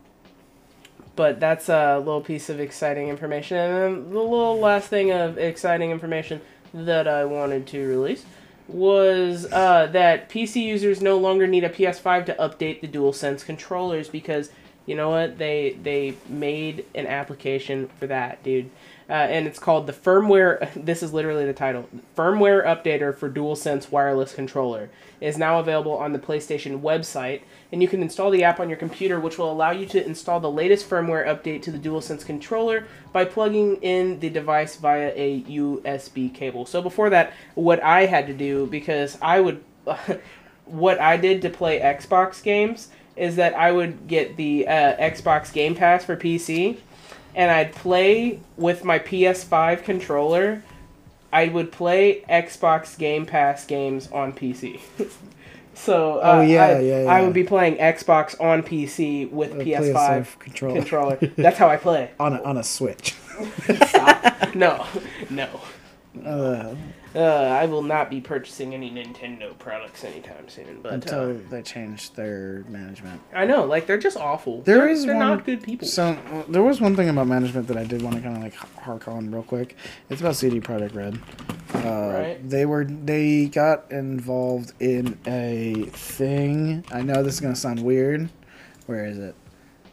but that's a little piece of exciting information, and the little last thing of exciting information that I wanted to release was uh, that PC users no longer need a PS5 to update the DualSense controllers because you know what they they made an application for that, dude. Uh, and it's called the firmware. <laughs> This is literally the title. Firmware updater for DualSense wireless controller is now available on the PlayStation website, and you can install the app on your computer, which will allow you to install the latest firmware update to the DualSense controller by plugging in the device via a USB cable. So before that, what I had to do because I would, <laughs> what I did to play Xbox games is that I would get the uh, Xbox Game Pass for PC and I'd play with my PS5 controller. I would play Xbox Game Pass games on PC. <laughs> so uh, Oh, yeah, I, yeah, I would be playing Xbox on PC with A PS5 PS5 controller. controller. <laughs> That's how I play. on a, on a Switch. <laughs> No, no. Uh, Uh, I will not be purchasing any Nintendo products anytime soon. But uh, until they change their management. I know, like they're just awful. There they're, is they're one- not good people. So uh, there was one thing about management that I did want to kind of like hark on real quick. It's about CD Projekt Red. Uh, Right. They were they got involved in a thing. I know this is gonna sound weird. Where is it?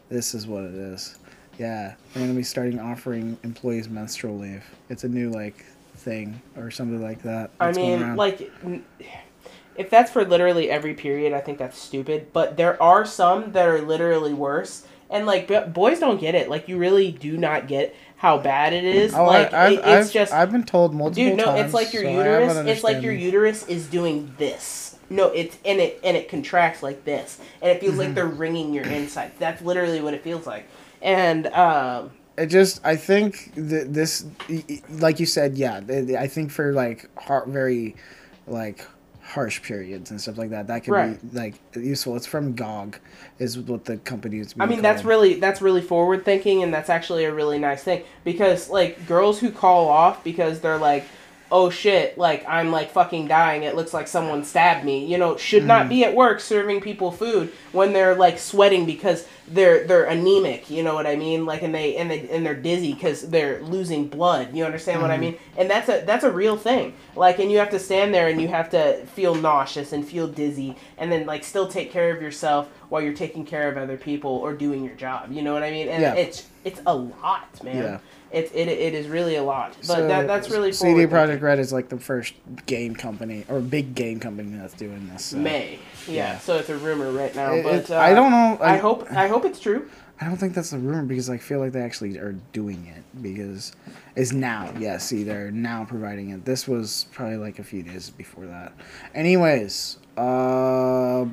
This is what it is. Yeah, they're gonna be starting offering employees menstrual leave. It's a new like thing or something like that. I mean, like, if that's for literally every period, I think that's stupid. But there are some that are literally worse, and like, boys don't get it. Like, you really do not get how bad it is. Oh, like, I, it- it's I've, just, I've been told multiple dude. No, times. it's like your so uterus. It's like your uterus is doing this. No, it's and it and it contracts like this, and it feels Mm-hmm. like they're wringing your insides. That's literally what it feels like. And um, it just i think that this like you said yeah i think for like very like harsh periods and stuff like that that could Right. be like useful it's from gog is what the company is I mean, that's really that's really forward thinking, and that's actually a really nice thing because like girls who call off because they're like, oh shit, like I'm like fucking dying. It looks like someone stabbed me. You know, should Mm. not be at work serving people food when they're like sweating because they're they're anemic. You know what I mean? Like, and they and they and they're dizzy because they're losing blood. You understand what I Mm-hmm. mean? And that's a that's a real thing. Like, and you have to stand there and you have to feel nauseous and feel dizzy, and then like still take care of yourself while you're taking care of other people or doing your job. You know what I mean? And Yeah. it's it's a lot, man. Yeah. It's it, it is really a lot. But So, that that's really CD. Projekt Red is like the first game company or big game company that's doing this. So. May. Yeah, Yeah. So it's a rumor right now, It- but uh, I don't know. I, hope I hope it's true. I don't think that's a rumor because I feel like they actually are doing it because it's now. Yes, see, they're now providing it. This was probably like a few days before that. Anyways, uh,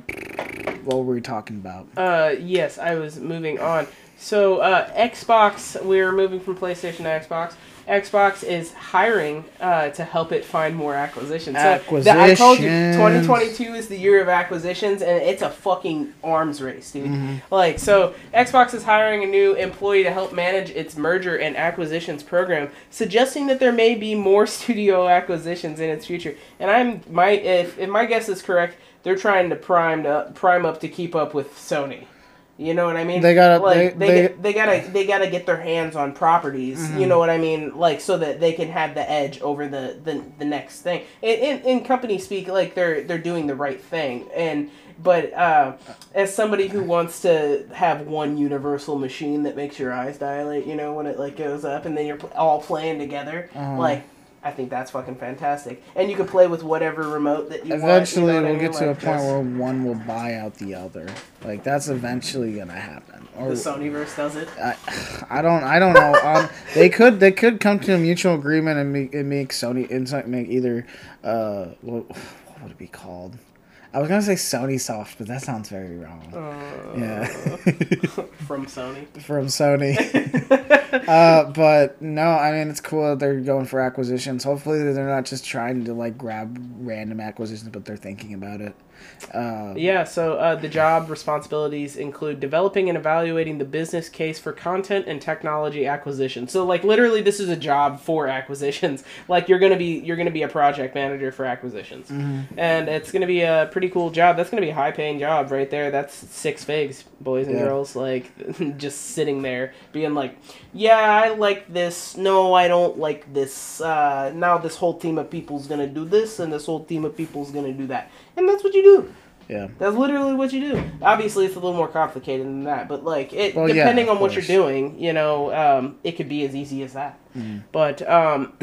what were we talking about? Uh, yes, I was moving on. So, uh, Xbox, we're moving from PlayStation to Xbox. Xbox is hiring uh, to help it find more acquisitions. So, the- I told you, 2022 is the year of acquisitions, and it's a fucking arms race, dude. Mm-hmm. Like, so Xbox is hiring a new employee to help manage its merger and acquisitions program, suggesting that there may be more <laughs> studio acquisitions in its future. And I'm my if if my guess is correct, they're trying to prime to prime up to keep up with Sony. You know what I mean? They gotta- like they- they, they- they gotta they gotta get their hands on properties. Mm-hmm. You know what I mean? Like so that they can have the edge over the the, the next thing. In, in in company speak, like they're they're doing the right thing. And but uh, as somebody who wants to have one universal machine that makes your eyes dilate, you know, when it like goes up and then you're all playing together, Uh-huh. like. I think that's fucking fantastic, and you can play with whatever remote that you Eventually, want. you know we'll mean? get to a point where one will buy out the other. Like that's eventually gonna happen. Or the Sonyverse does it. I, <sighs> I don't I don't know. Um, they could they could come to a mutual agreement and make and make Sony and make either uh what, what would it be called? I was gonna say Sony Soft, but that sounds very wrong. Uh, yeah, <laughs> from Sony. <laughs> from Sony. <laughs> uh, but no, I mean it's cool that they're going for acquisitions. Hopefully they're not just trying to like grab random acquisitions, but they're thinking about it. Uh, Yeah, so uh, the job responsibilities include developing and evaluating the business case for content and technology acquisition. So, like, literally, this is a job for acquisitions. <laughs> Like, you're gonna be you're gonna be a project manager for acquisitions, and it's gonna be a pretty cool job. That's gonna be a high paying job right there. That's six figs, boys and Yeah. girls. Like, <laughs> just sitting there being like, yeah, I like this. No, I don't like this. Uh, now this whole team of people's gonna do this, and this whole team of people's gonna do that, and that's what you do. Yeah. That's literally what you do. Obviously, it's a little more complicated than that, but like it, Well, depending of on what you're. Doing, you know, um, it could be as easy as that. But um,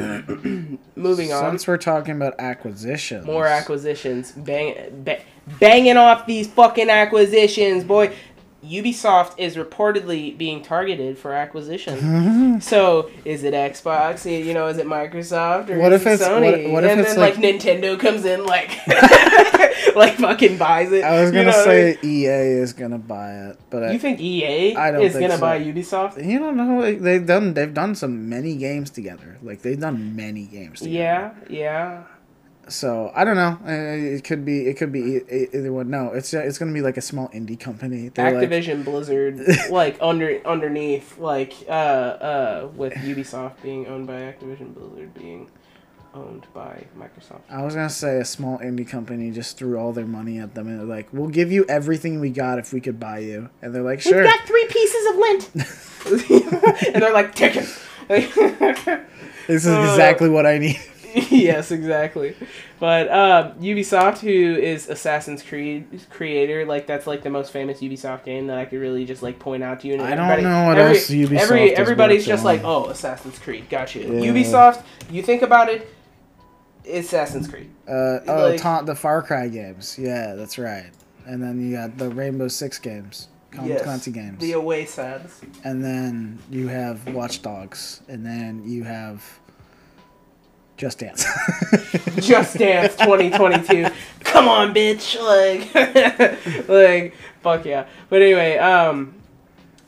<clears throat> moving on, Since we're talking about acquisitions, more acquisitions, bang, ba- banging off these fucking acquisitions, boy. Ubisoft is reportedly being targeted for acquisition. <laughs> so is it Xbox? You know, is it Microsoft or What is if it's- Sony? what- what if and it's then like- like, Nintendo comes in like <laughs> <laughs> like fucking buys it. I was gonna know what I mean? say EA is gonna buy it, but I, You think EA I don't is gonna so. buy Ubisoft? you don't know. like, They've done they've done some many games together. Like they've done many games together. Yeah, yeah. So I don't know. Uh, It could be. It could be either one. No, it's it's gonna be like a small indie company. They're like- Activision Blizzard, <laughs> like under underneath, like uh uh, with Ubisoft being owned by Activision Blizzard being owned by Microsoft. I was gonna say a small indie company just threw all their money at them and they're like, "We'll give you everything we got if we could buy you." And they're like, "Sure." We've got three pieces of lint, <laughs> <laughs> and they're like take it. This is Uh, exactly what I need. <laughs> yes, exactly. But um, Ubisoft, who is Assassin's Creed creator, like that's like the most famous Ubisoft game that I could really just like point out to you. And I don't know what every, else Ubisoft Every, everybody's just on. like, oh, Assassin's Creed, gotcha. Yeah. Ubisoft, you think about it, it's Assassin's Creed. Uh, oh, Like- ta- the Far Cry games. Yeah, that's right. And then you got the Rainbow Six games, Tom Yes, Clancy games, The away sads. and then you have Watch Dogs, and then you have Just Dance. <laughs> Just Dance 2022. Come on, bitch. Like, <laughs> like, fuck yeah. But anyway, um,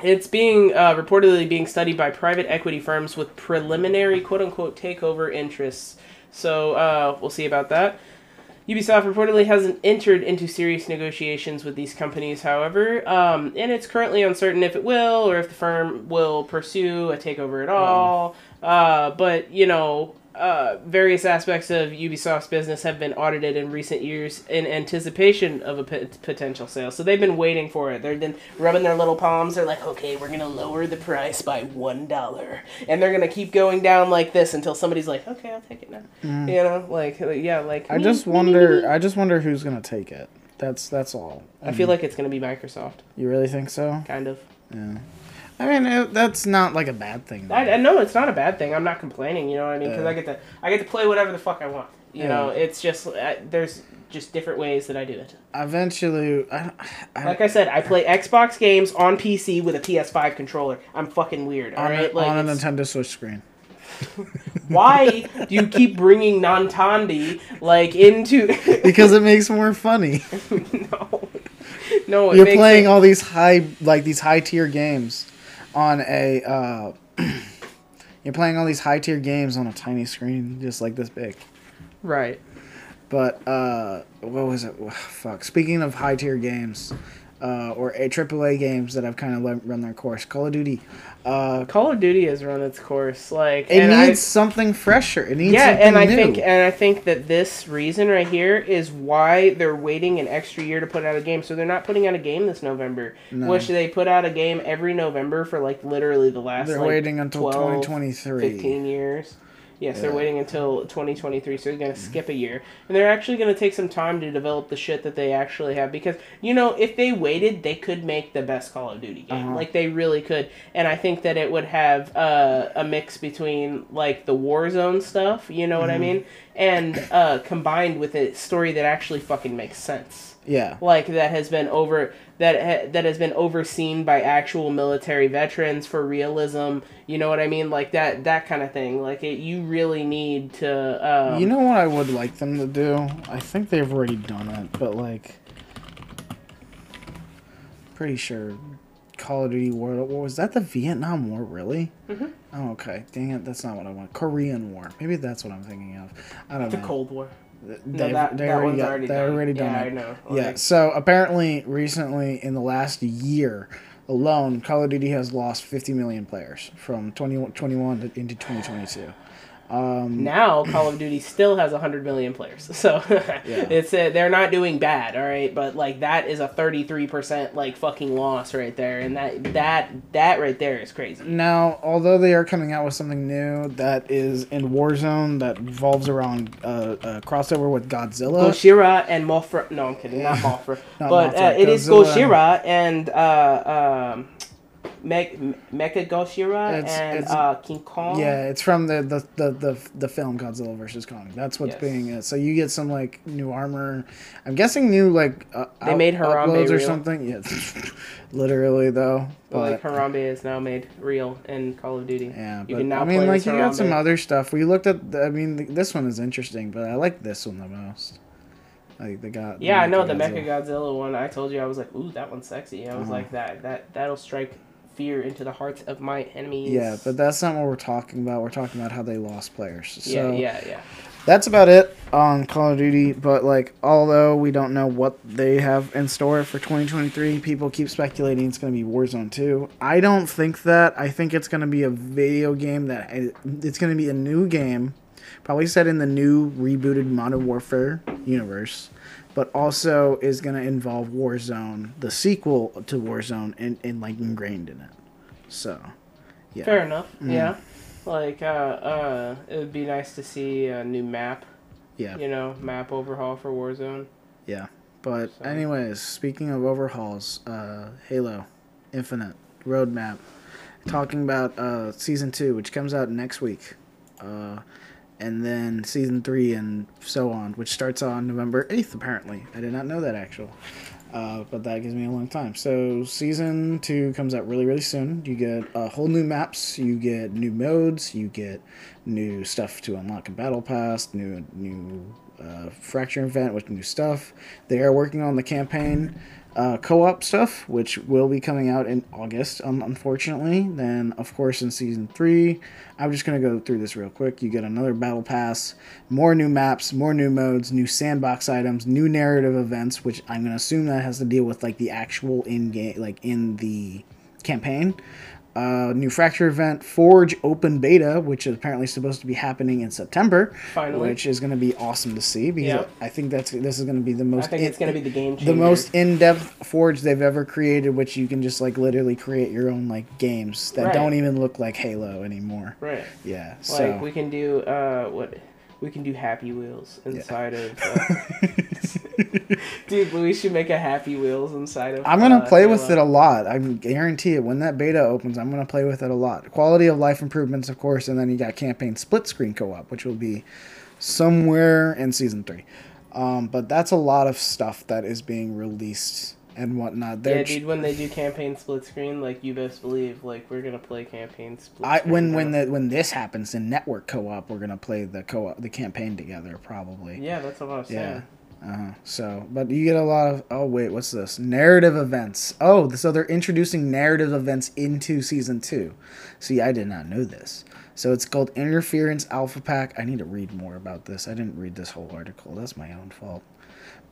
it's being uh, reportedly being studied by private equity firms with preliminary quote unquote takeover interests. So uh, we'll see about that. Ubisoft reportedly hasn't entered into serious negotiations with these companies, however, um, and it's currently uncertain if it will or if the firm will pursue a takeover at all. Uh, but, you know, uh, various aspects of Ubisoft's business have been audited in recent years in anticipation of a p- potential sale. So they've been waiting for it. They've been rubbing their little palms. They're like, okay, we're going to lower the price by $1. And they're going to keep going down like this until somebody's like, okay, I'll take it now. You know, like, yeah, like. Mm. I me, just me, wonder. me. I just wonder who's gonna take it. That's that's all. I feel like it's going to be Microsoft, You really think so? kind of. Yeah. I mean, it, that's not like a bad thing. I, I know it's not a bad thing. I'm not complaining. You know what I mean? Because Yeah. I get to I get to play whatever the fuck I want. You Yeah. know, it's just uh, there's just different ways that I do it. Eventually, I, I, Like I said, I play Xbox games on PC with a PS5 controller. I'm fucking weird. All on, right, a, like on a Nintendo Switch screen. <laughs> why do you keep bringing Nantandi like into? <laughs> Because it makes more funny. <laughs> no, no. You're playing it- all these high, like these high tier games, on a. Uh, <clears throat> you're playing all these high tier games on a tiny screen, just like this big. right. But uh, what was it? Fuck. Speaking of high tier games, uh, or a AAA games that have kind of le- run their course, Call of Duty. Uh, Call of Duty has run its course. Like it and I- needs something fresher. It needs yeah something and i new. think and i think that this reason right here is why they're waiting an extra year to put out a game so they're not putting out a game this november No. which they put out a game every november for like literally the last They're like, waiting until 12, 2023. 15 years yes they're waiting until 2023 so they're going to skip a year. And they're actually going to take some time to develop the shit that they actually have because you know if they waited they could make the best call of duty game. Uh-huh. like they really could. And i think that it would have uh, a mix between like the warzone stuff you know what i Mm-hmm. mean? And uh, combined with a story that actually fucking makes sense Yeah. like that has been over that ha- that has been overseen by actual military veterans for realism you know what i mean like that that kind of thing like it, you really need to um, You know what I would like them to do? I think they've already done it, but like, pretty sure Call of Duty World War was that the Vietnam War really? Mm-hmm. Oh, okay. Dang it, that's not what I want. Korean War. Maybe that's what I'm thinking of. I don't the know. The Cold war They, no, that, they that already one's got, already done. already done yeah it. i know Yeah. So apparently, recently in the last year alone, Call of Duty has lost 50 million players from 2021 to, into 2022. Um, now Call of Duty still has 100 million players. <laughs> So it's uh, they're not doing bad, all right, but like that is a 33% like fucking loss right there and that that that right there is crazy. Now, although they are coming out with something new that is in Warzone that revolves around uh, a crossover with Godzilla. Gojira and Mothra. No, I'm kidding, not <laughs> Mothra. Not but Mothra, uh, it is Godzilla. And uh, um, Me- Mecha Gojira It's- and it's- uh, King Kong. Yeah, it's from the the, the, the, the film Godzilla versus Kong. That's what's Yes. being uh, so you get some like new armor. I'm guessing new like uh, They made Harambe or real. something. Yeah, <laughs> literally though. But, like Harambe is now made real in Call of Duty. yeah, you but can now I mean play like you got some other stuff. We looked at. The, I mean th- this one is interesting, but I like this one the most. Like they got. Yeah, I know the. Mecha Godzilla one. I told you I was like, ooh, that one's sexy. I was Uh-huh. like that that that'll strike fear into the hearts of my enemies. Yeah, but that's not what we're talking about. We're talking about how they lost players. So yeah, yeah, yeah. that's about it on Call of Duty. But like, although we don't know what they have in store for 2023, people keep speculating it's going to be Warzone 2. I don't think that. I think it's going to be a video game that uh, it's going to be a new game, probably set in the new rebooted Modern Warfare universe. But also is going to involve Warzone, the sequel to Warzone, and, and like ingrained in it. So, yeah. Fair enough. Mm. Yeah. Like, uh, uh, it would be nice to see a new map. Yeah. You know, map overhaul for Warzone. Yeah. But So- anyways, speaking of overhauls, uh, Halo, Infinite, Roadmap, talking about uh, season two, which comes out next week, uh, and then season three and so on, which starts on November eighth. Apparently, I did not know that actual. Uh, but that gives me a long time. So season two comes out really, really soon. You get uh, whole new maps. You get new modes. You get new stuff to unlock in Battle Pass. New new uh, fracture event with new stuff. They are working on the campaign uh, co-op stuff, which will be coming out in August. Um, unfortunately, then of course in season three, I'm just gonna go through this real quick. You get another battle pass, more new maps, more new modes, new sandbox items, new narrative events, which I'm gonna assume that has to deal with like the actual in game, like in the campaign. Uh, new fracture event, Forge open beta, which is apparently supposed to be happening in September, Finally. which is going to be awesome to see because. I think that's this is going to be the most. I think it's going to be the game the most in-depth forge they've ever created, which you can just like literally create your own like games that Right. don't even look like Halo anymore. Right. Yeah, Like, so we can do, uh, what? We can do Happy Wheels inside of. Uh, <laughs> dude, we should make a Happy Wheels inside of. I'm gonna uh, play with it a lot. I guarantee it. When that beta opens, I'm gonna play with it a lot. Quality of life improvements, of course, and then you got campaign split screen co-op, which will be somewhere in season three. Um, but that's a lot of stuff that is being released and whatnot. They're Yeah, dude. When they do campaign split screen, like you best believe, like we're gonna play campaign split. I screen when when the when this happens in network co-op, we're gonna play the co-op the campaign together probably. Yeah, that's what I was saying. Yeah. Uh-huh. So, but you get a lot of oh wait, what's this? Narrative events. Oh, so they're introducing narrative events into season 2. See, I did not know this. So it's called Interference Alpha Pack. I need to read more about this. I didn't read this whole article. That's my own fault.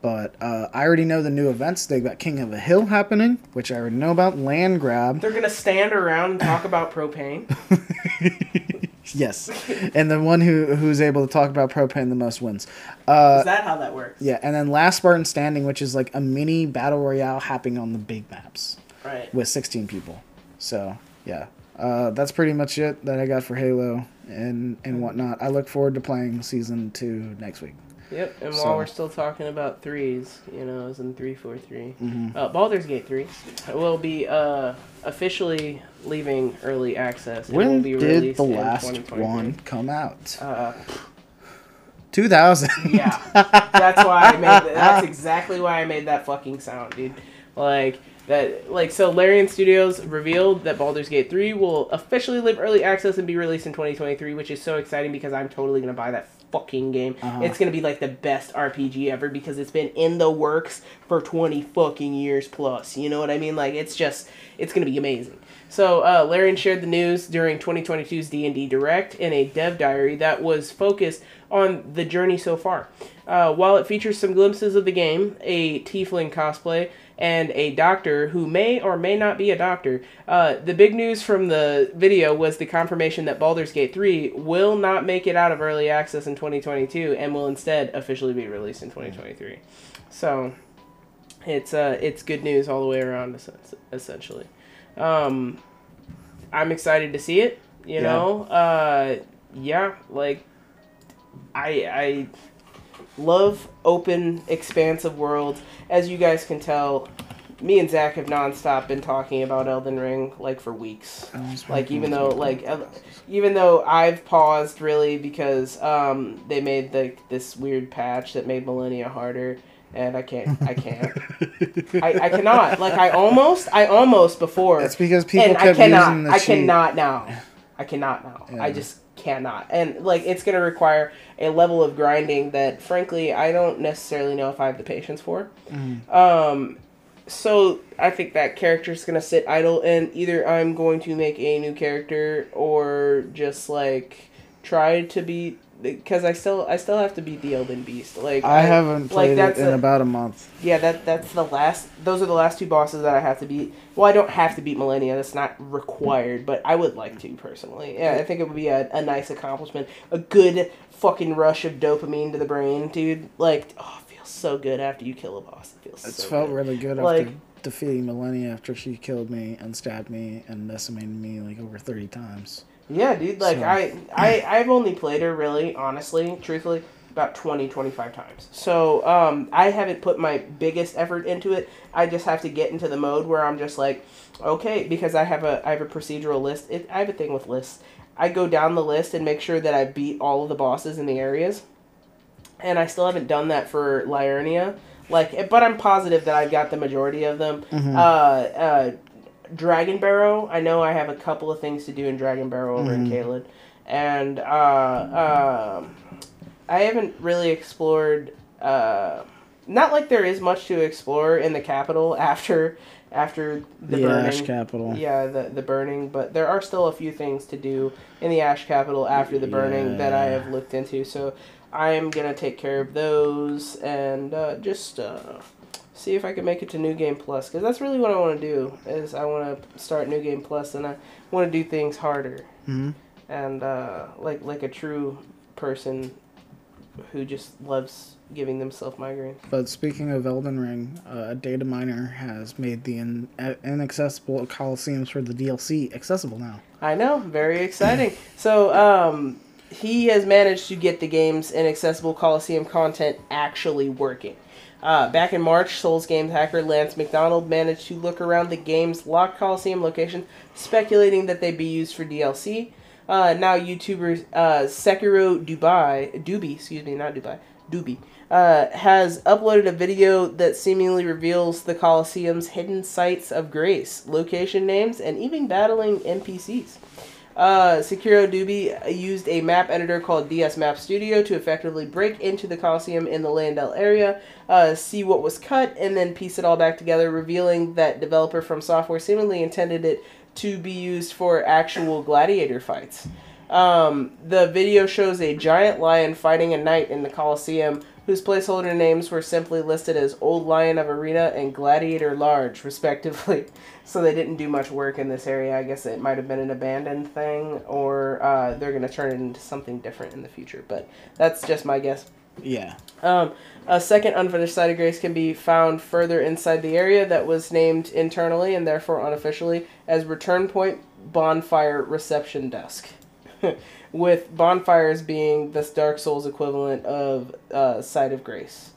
But uh, I already know the new events. They've got King of a Hill happening, which I already know about. Land Grab. They're gonna stand around and talk about propane. <laughs> Yes. and the one who who's able to talk about propane the most wins. Uh, Is that how that works? Yeah, and then Last Spartan Standing, which is like a mini battle royale happening on the big maps Right. with 16 people. So, yeah. Uh, that's pretty much it that I got for Halo and, and whatnot. I look forward to playing season two next week. Yep. And So- while we're still talking about threes, you know, as in three four three, Mhm. uh, Baldur's Gate three will be uh, officially leaving early access. When be did released the last 2023. one come out? Uh, 2000. yeah, <laughs> that's why I made. That. That's exactly why I made that fucking sound, dude. Like that. Like so, Larian Studios revealed that Baldur's Gate three will officially live early access and be released in 2023, which is so exciting because I'm totally gonna buy that fucking game. Uh-huh. It's gonna be like the best RPG ever because it's been in the works for 20 fucking years plus. You know what I mean? Like it's just it's gonna be amazing. So uh, Larian shared the news during 2022's D&D Direct in a dev diary that was focused on the journey so far. Uh, while it features some glimpses of the game, a tiefling cosplay, and a doctor who may or may not be a doctor. Uh, the big news from the video was the confirmation that Baldur's Gate 3 will not make it out of early access in 2022 and will instead officially be released in 2023. So it's uh, it's good news all the way around, essentially. Um, I'm excited to see it. You Yeah. know, uh, yeah, like I I love open, expansive worlds. As you guys can tell, me and Zach have nonstop been talking about Elden Ring like for weeks. Like even though like even though I've paused really because um, they made like this weird patch that made Malenia harder. And I can't, I can't, <laughs> I, I cannot. Like I almost, I almost before It's because people and I kept cannot. using the I cheat. cannot now. I cannot now. I just cannot. And like it's gonna require a level of grinding that frankly I don't necessarily know if I have the patience for. Mm-hmm. Um so I think that character's gonna sit idle and either I'm going to make a new character or just like try to beat because I still I still have to beat the Elden Beast. Like I haven't played it that's in a- about a month. yeah, that that's the last. Those are the last two bosses that I have to beat. Well, I don't have to beat Malenia. That's not required, but I would like to personally. Yeah, I think it would be a, a nice accomplishment. A good fucking rush of dopamine to the brain, dude. Like, oh, it feels so good after you kill a boss. It feels. It's so felt good. really good Like- after defeating Malenia after she killed me and stabbed me and decimated me like over 30 times. Yeah, dude. Like So- I, I, I've only played her really, honestly, truthfully, about 20, 25 times. So um, I haven't put my biggest effort into it. I just have to get into the mode where I'm just like, okay, because I have a, I have a procedural list. It, I have a thing with lists. I go down the list and make sure that I beat all of the bosses in the areas. And I still haven't done that for Liurnia. Like, but I'm positive that I've got the majority of them. Uh, uh, Dragonbarrow. I know I have a couple of things to do in Dragonbarrow over in Caelid, and uh, um, I haven't really explored. Uh, not like there is much to explore in the capital <laughs> after after the, The, burning. Ash Capital. Yeah, the the burning, but there are still a few things to do in the Ash Capital after the burning that I have looked into. So I am gonna take care of those and uh, just uh, see if I can make it to New Game Plus because that's really what I want to do. Is I want to start New Game Plus and I want to do things harder hmm and uh, like like a true person who just loves giving themselves migraines. But speaking of Elden Ring, uh, a data miner has made the in- inaccessible Coliseums for the DLC accessible now. I know, very exciting. <laughs> so, um, he has managed to get the game's inaccessible Coliseum content actually working. Uh, back in March, Souls Games hacker Lance McDonald managed to look around the game's locked Coliseum location, speculating that they'd be used for DLC. Uh, now, YouTubers uh, Sekiro Dubai, Doobie, excuse me, not Dubai, Doobie, uh, has uploaded a video that seemingly reveals the Coliseum's hidden sites of grace, location names, and even battling NPCs. Uh, Sekiro used a map editor called DS Map Studio to effectively break into the Coliseum in the Leyndell area, uh, see what was cut, and then piece it all back together, revealing that developer From Software seemingly intended it to be used for actual gladiator fights. Um, the video shows a giant lion fighting a knight in the Coliseum, whose placeholder names were simply listed as Old Lion of Arena and Gladiator Large, respectively. <laughs> So they didn't do much work in this area. I guess it might have been an abandoned thing, or uh, they're going to turn it into something different in the future. But that's just my guess. Yeah. Um, a second unfinished site of grace can be found further inside the area that was named internally and therefore unofficially as Return Point Bonfire Reception Desk. <laughs> With bonfires being this Dark Souls equivalent of uh, Site of Grace.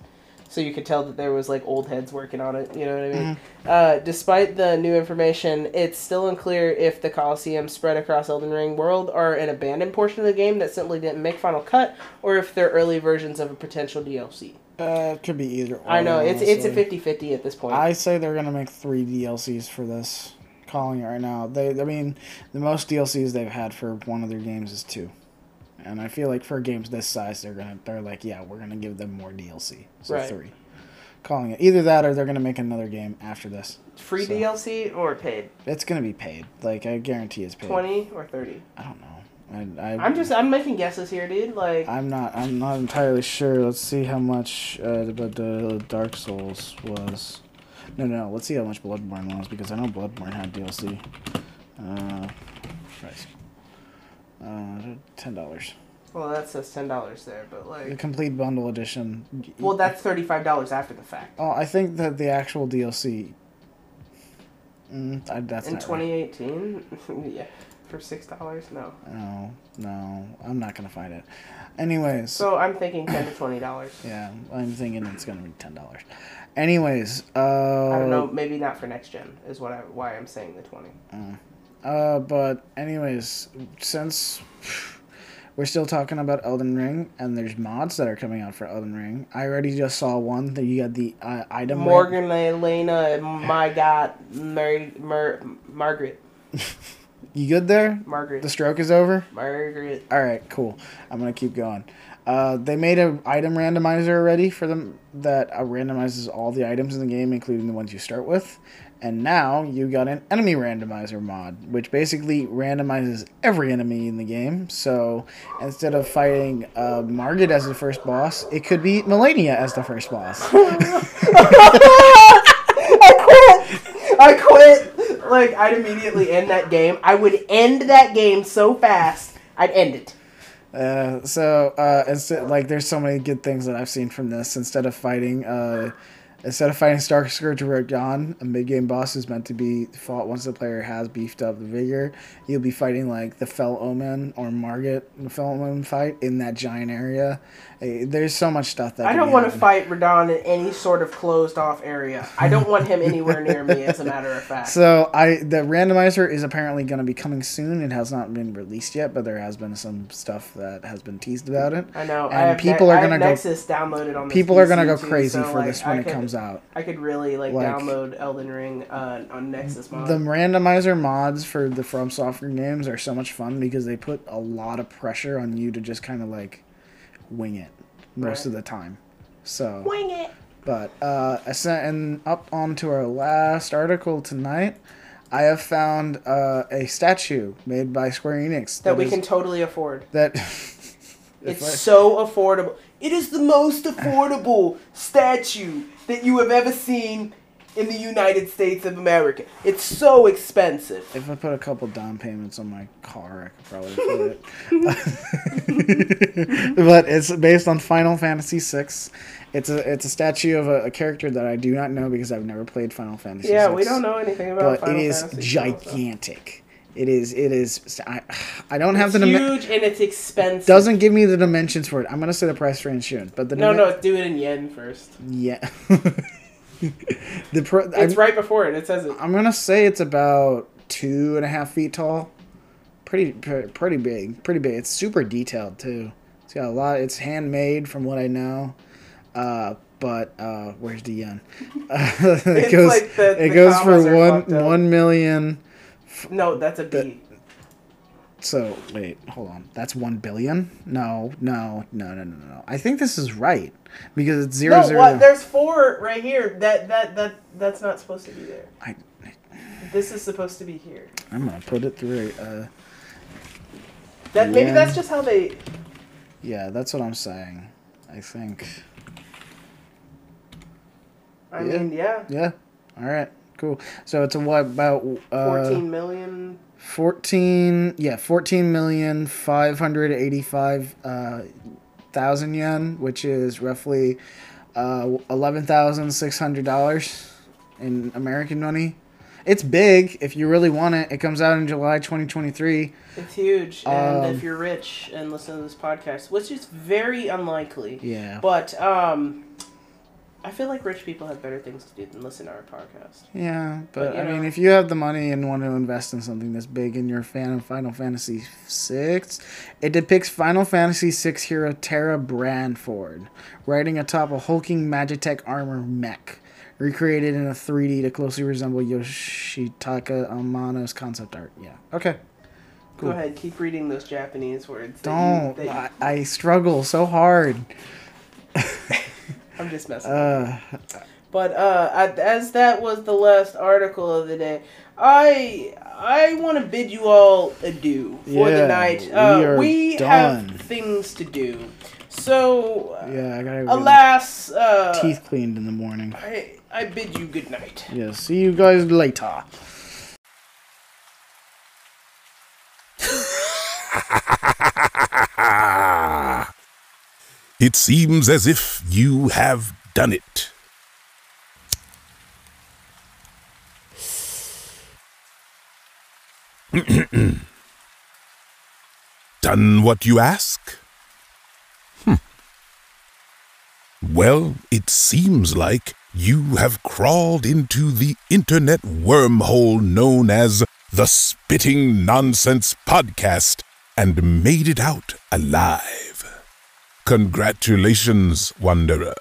So you could tell that there was like old heads working on it, you know what I mean? Uh, despite the new information, it's still unclear if the Coliseum spread across Elden Ring world are an abandoned portion of the game that simply didn't make Final Cut, or if they're early versions of a potential DLC. Uh, it could be either. Or, I know it's it's a honestly. 50-50 at this point. I say they're gonna make three DLCs for this. Calling it right now. They, I mean, the most DLCs they've had for one of their games is two, and I feel like for games this size, they're gonna, they're like, yeah, we're gonna give them more DLC. So Right. three. Calling it either that or they're gonna make another game after this. Free so- DLC or paid? It's gonna be paid. Like I guarantee it's paid. 20 or 30? I don't know. I, I, I'm just I'm making guesses here, dude. Like I'm not. I'm not entirely sure. Let's see how much uh, but the Dark Souls was. No, no, no. Let's see how much Bloodborne was because I know Bloodborne had DLC. Uh, price. Uh, ten dollars. Well, that says ten dollars there, but like The complete bundle edition. well, that's thirty five dollars after the fact. Oh, I think that the actual DLC. Mm, I, that's In not right. twenty eighteen, <laughs> yeah, for six dollars, no. No, no, I'm not gonna find it. Anyways, So I'm thinking ten to twenty dollars. <laughs> yeah, I'm thinking it's gonna be ten dollars. Anyways, uh, I don't know, maybe not for next gen is what I why I'm saying the twenty. Uh, but anyways, since we're still talking about Elden Ring, and there's mods that are coming out for Elden Ring, I already just saw one that you got the uh, item. Morgan, Elena, and my God, Mary, Margaret, <laughs> You good there? Margaret, The stroke is over. Margaret. All right, cool. I'm gonna keep going. Uh, they made a item randomizer already for them that uh, randomizes all the items in the game, including the ones you start with. And now you got an enemy randomizer mod, which basically randomizes every enemy in the game. So instead of fighting uh, Margit as the first boss, it could be Malenia as the first boss. <laughs> I quit. I quit. Like I'd immediately end that game. I would end that game so fast. I'd end it. Uh, so uh, instead, like, there's so many good things that I've seen from this. Instead of fighting, uh, instead of fighting Starscourge Radahn, a mid game boss who's meant to be fought once the player has beefed up the vigor, you'll be fighting like the Fell Omen or Margit the Fell Omen fight in that giant area. Uh, there's so much stuff that I don't want to fight Radahn in any sort of closed off area. I don't want him anywhere near me. As a matter of fact. So I the randomizer is apparently going to be coming soon. It has not been released yet, but there has been some stuff that has been teased about it. I know. And I people ne- are gonna go- Nexus downloaded on. People are gonna PC go too, crazy so, for like, this when I it could- comes out. I could really like, Like- download Elden Ring uh, on Nexus mod. The randomizer mods for the From Software games are so much fun because they put a lot of pressure on you to just kind of like wing it most Right. of the time. So, Wing it. but uh, I sent and up onto our last article tonight. I have found uh, a statue made by Square Enix That we is- can totally afford. that. <laughs> It's I- so affordable. It is the most affordable statue that you have ever seen in the United States of America. It's so expensive. If I put a couple down payments on my car, I could probably afford it. <laughs> <laughs> but it's based on Final Fantasy VI. It's a it's a statue of a, a character that I do not know because I've never played Final Fantasy. Yeah, VI, we don't know anything about But Final it is Fantasy, gigantic. It is it is. I, I don't have It's the dimen- huge and it's expensive. doesn't give me the dimensions for it. I'm gonna say the price range soon, but the No, dimen- no, do it in yen first. yeah. <laughs> <laughs> the pro- It's I'm, right before it. It says it. I'm gonna say it's about two and a half feet tall. Pretty, pre- pretty big, pretty big. It's super detailed too. It's got a lot. It's handmade, from what I know. Uh, but uh, where's the yen? <laughs> it It's goes. like the- it the goes for one one million. No, that's a B. So wait, hold on. That's one billion? No, no, no, no, no, no. I think this is right because it's zero No, zero. what? There's four right here. That that that that's not supposed to be there. I, This is supposed to be here. I'm gonna put it through. Uh, That maybe that's just how they. yeah, that's what I'm saying. I think. I Yeah. mean, yeah, Yeah. All right. Cool. So it's a what about uh, fourteen million. 14 yeah 14 million 585 uh, thousand yen which is roughly uh, $11,600 in American money. It's big if you really want it. It comes out in July 2023. It's huge, and Um, if you're rich and listen to this podcast, which is very unlikely, Yeah. but um, I feel like rich people have better things to do than listen to our podcast. Yeah, but, But, you I mean, if you have the money and want to invest in something this big and you're a fan of Final Fantasy VI, it depicts Final Fantasy VI hero Terra Branford riding atop a hulking Magitech armor mech, recreated in a 3D to closely resemble Yoshitaka Amano's concept art. Yeah. Okay. Cool. Go ahead, keep reading those Japanese words. Don't. you- that I, I struggle so hard. <laughs> I'm just messing. Uh, But uh, I- as that was the last article of the day, I I want to bid you all adieu for Yeah, the night. we Uh, we done. have things to do. So, uh, Yeah, I gotta alas, uh, teeth cleaned in the morning. I, I bid you good night. Yeah, see you guys later. <laughs> It seems as if you have done it. <clears throat> done what you ask? Hmm. Well, it seems like you have crawled into the internet wormhole known as the Spitting Nonsense Podcast and made it out alive. Congratulations, Wanderer.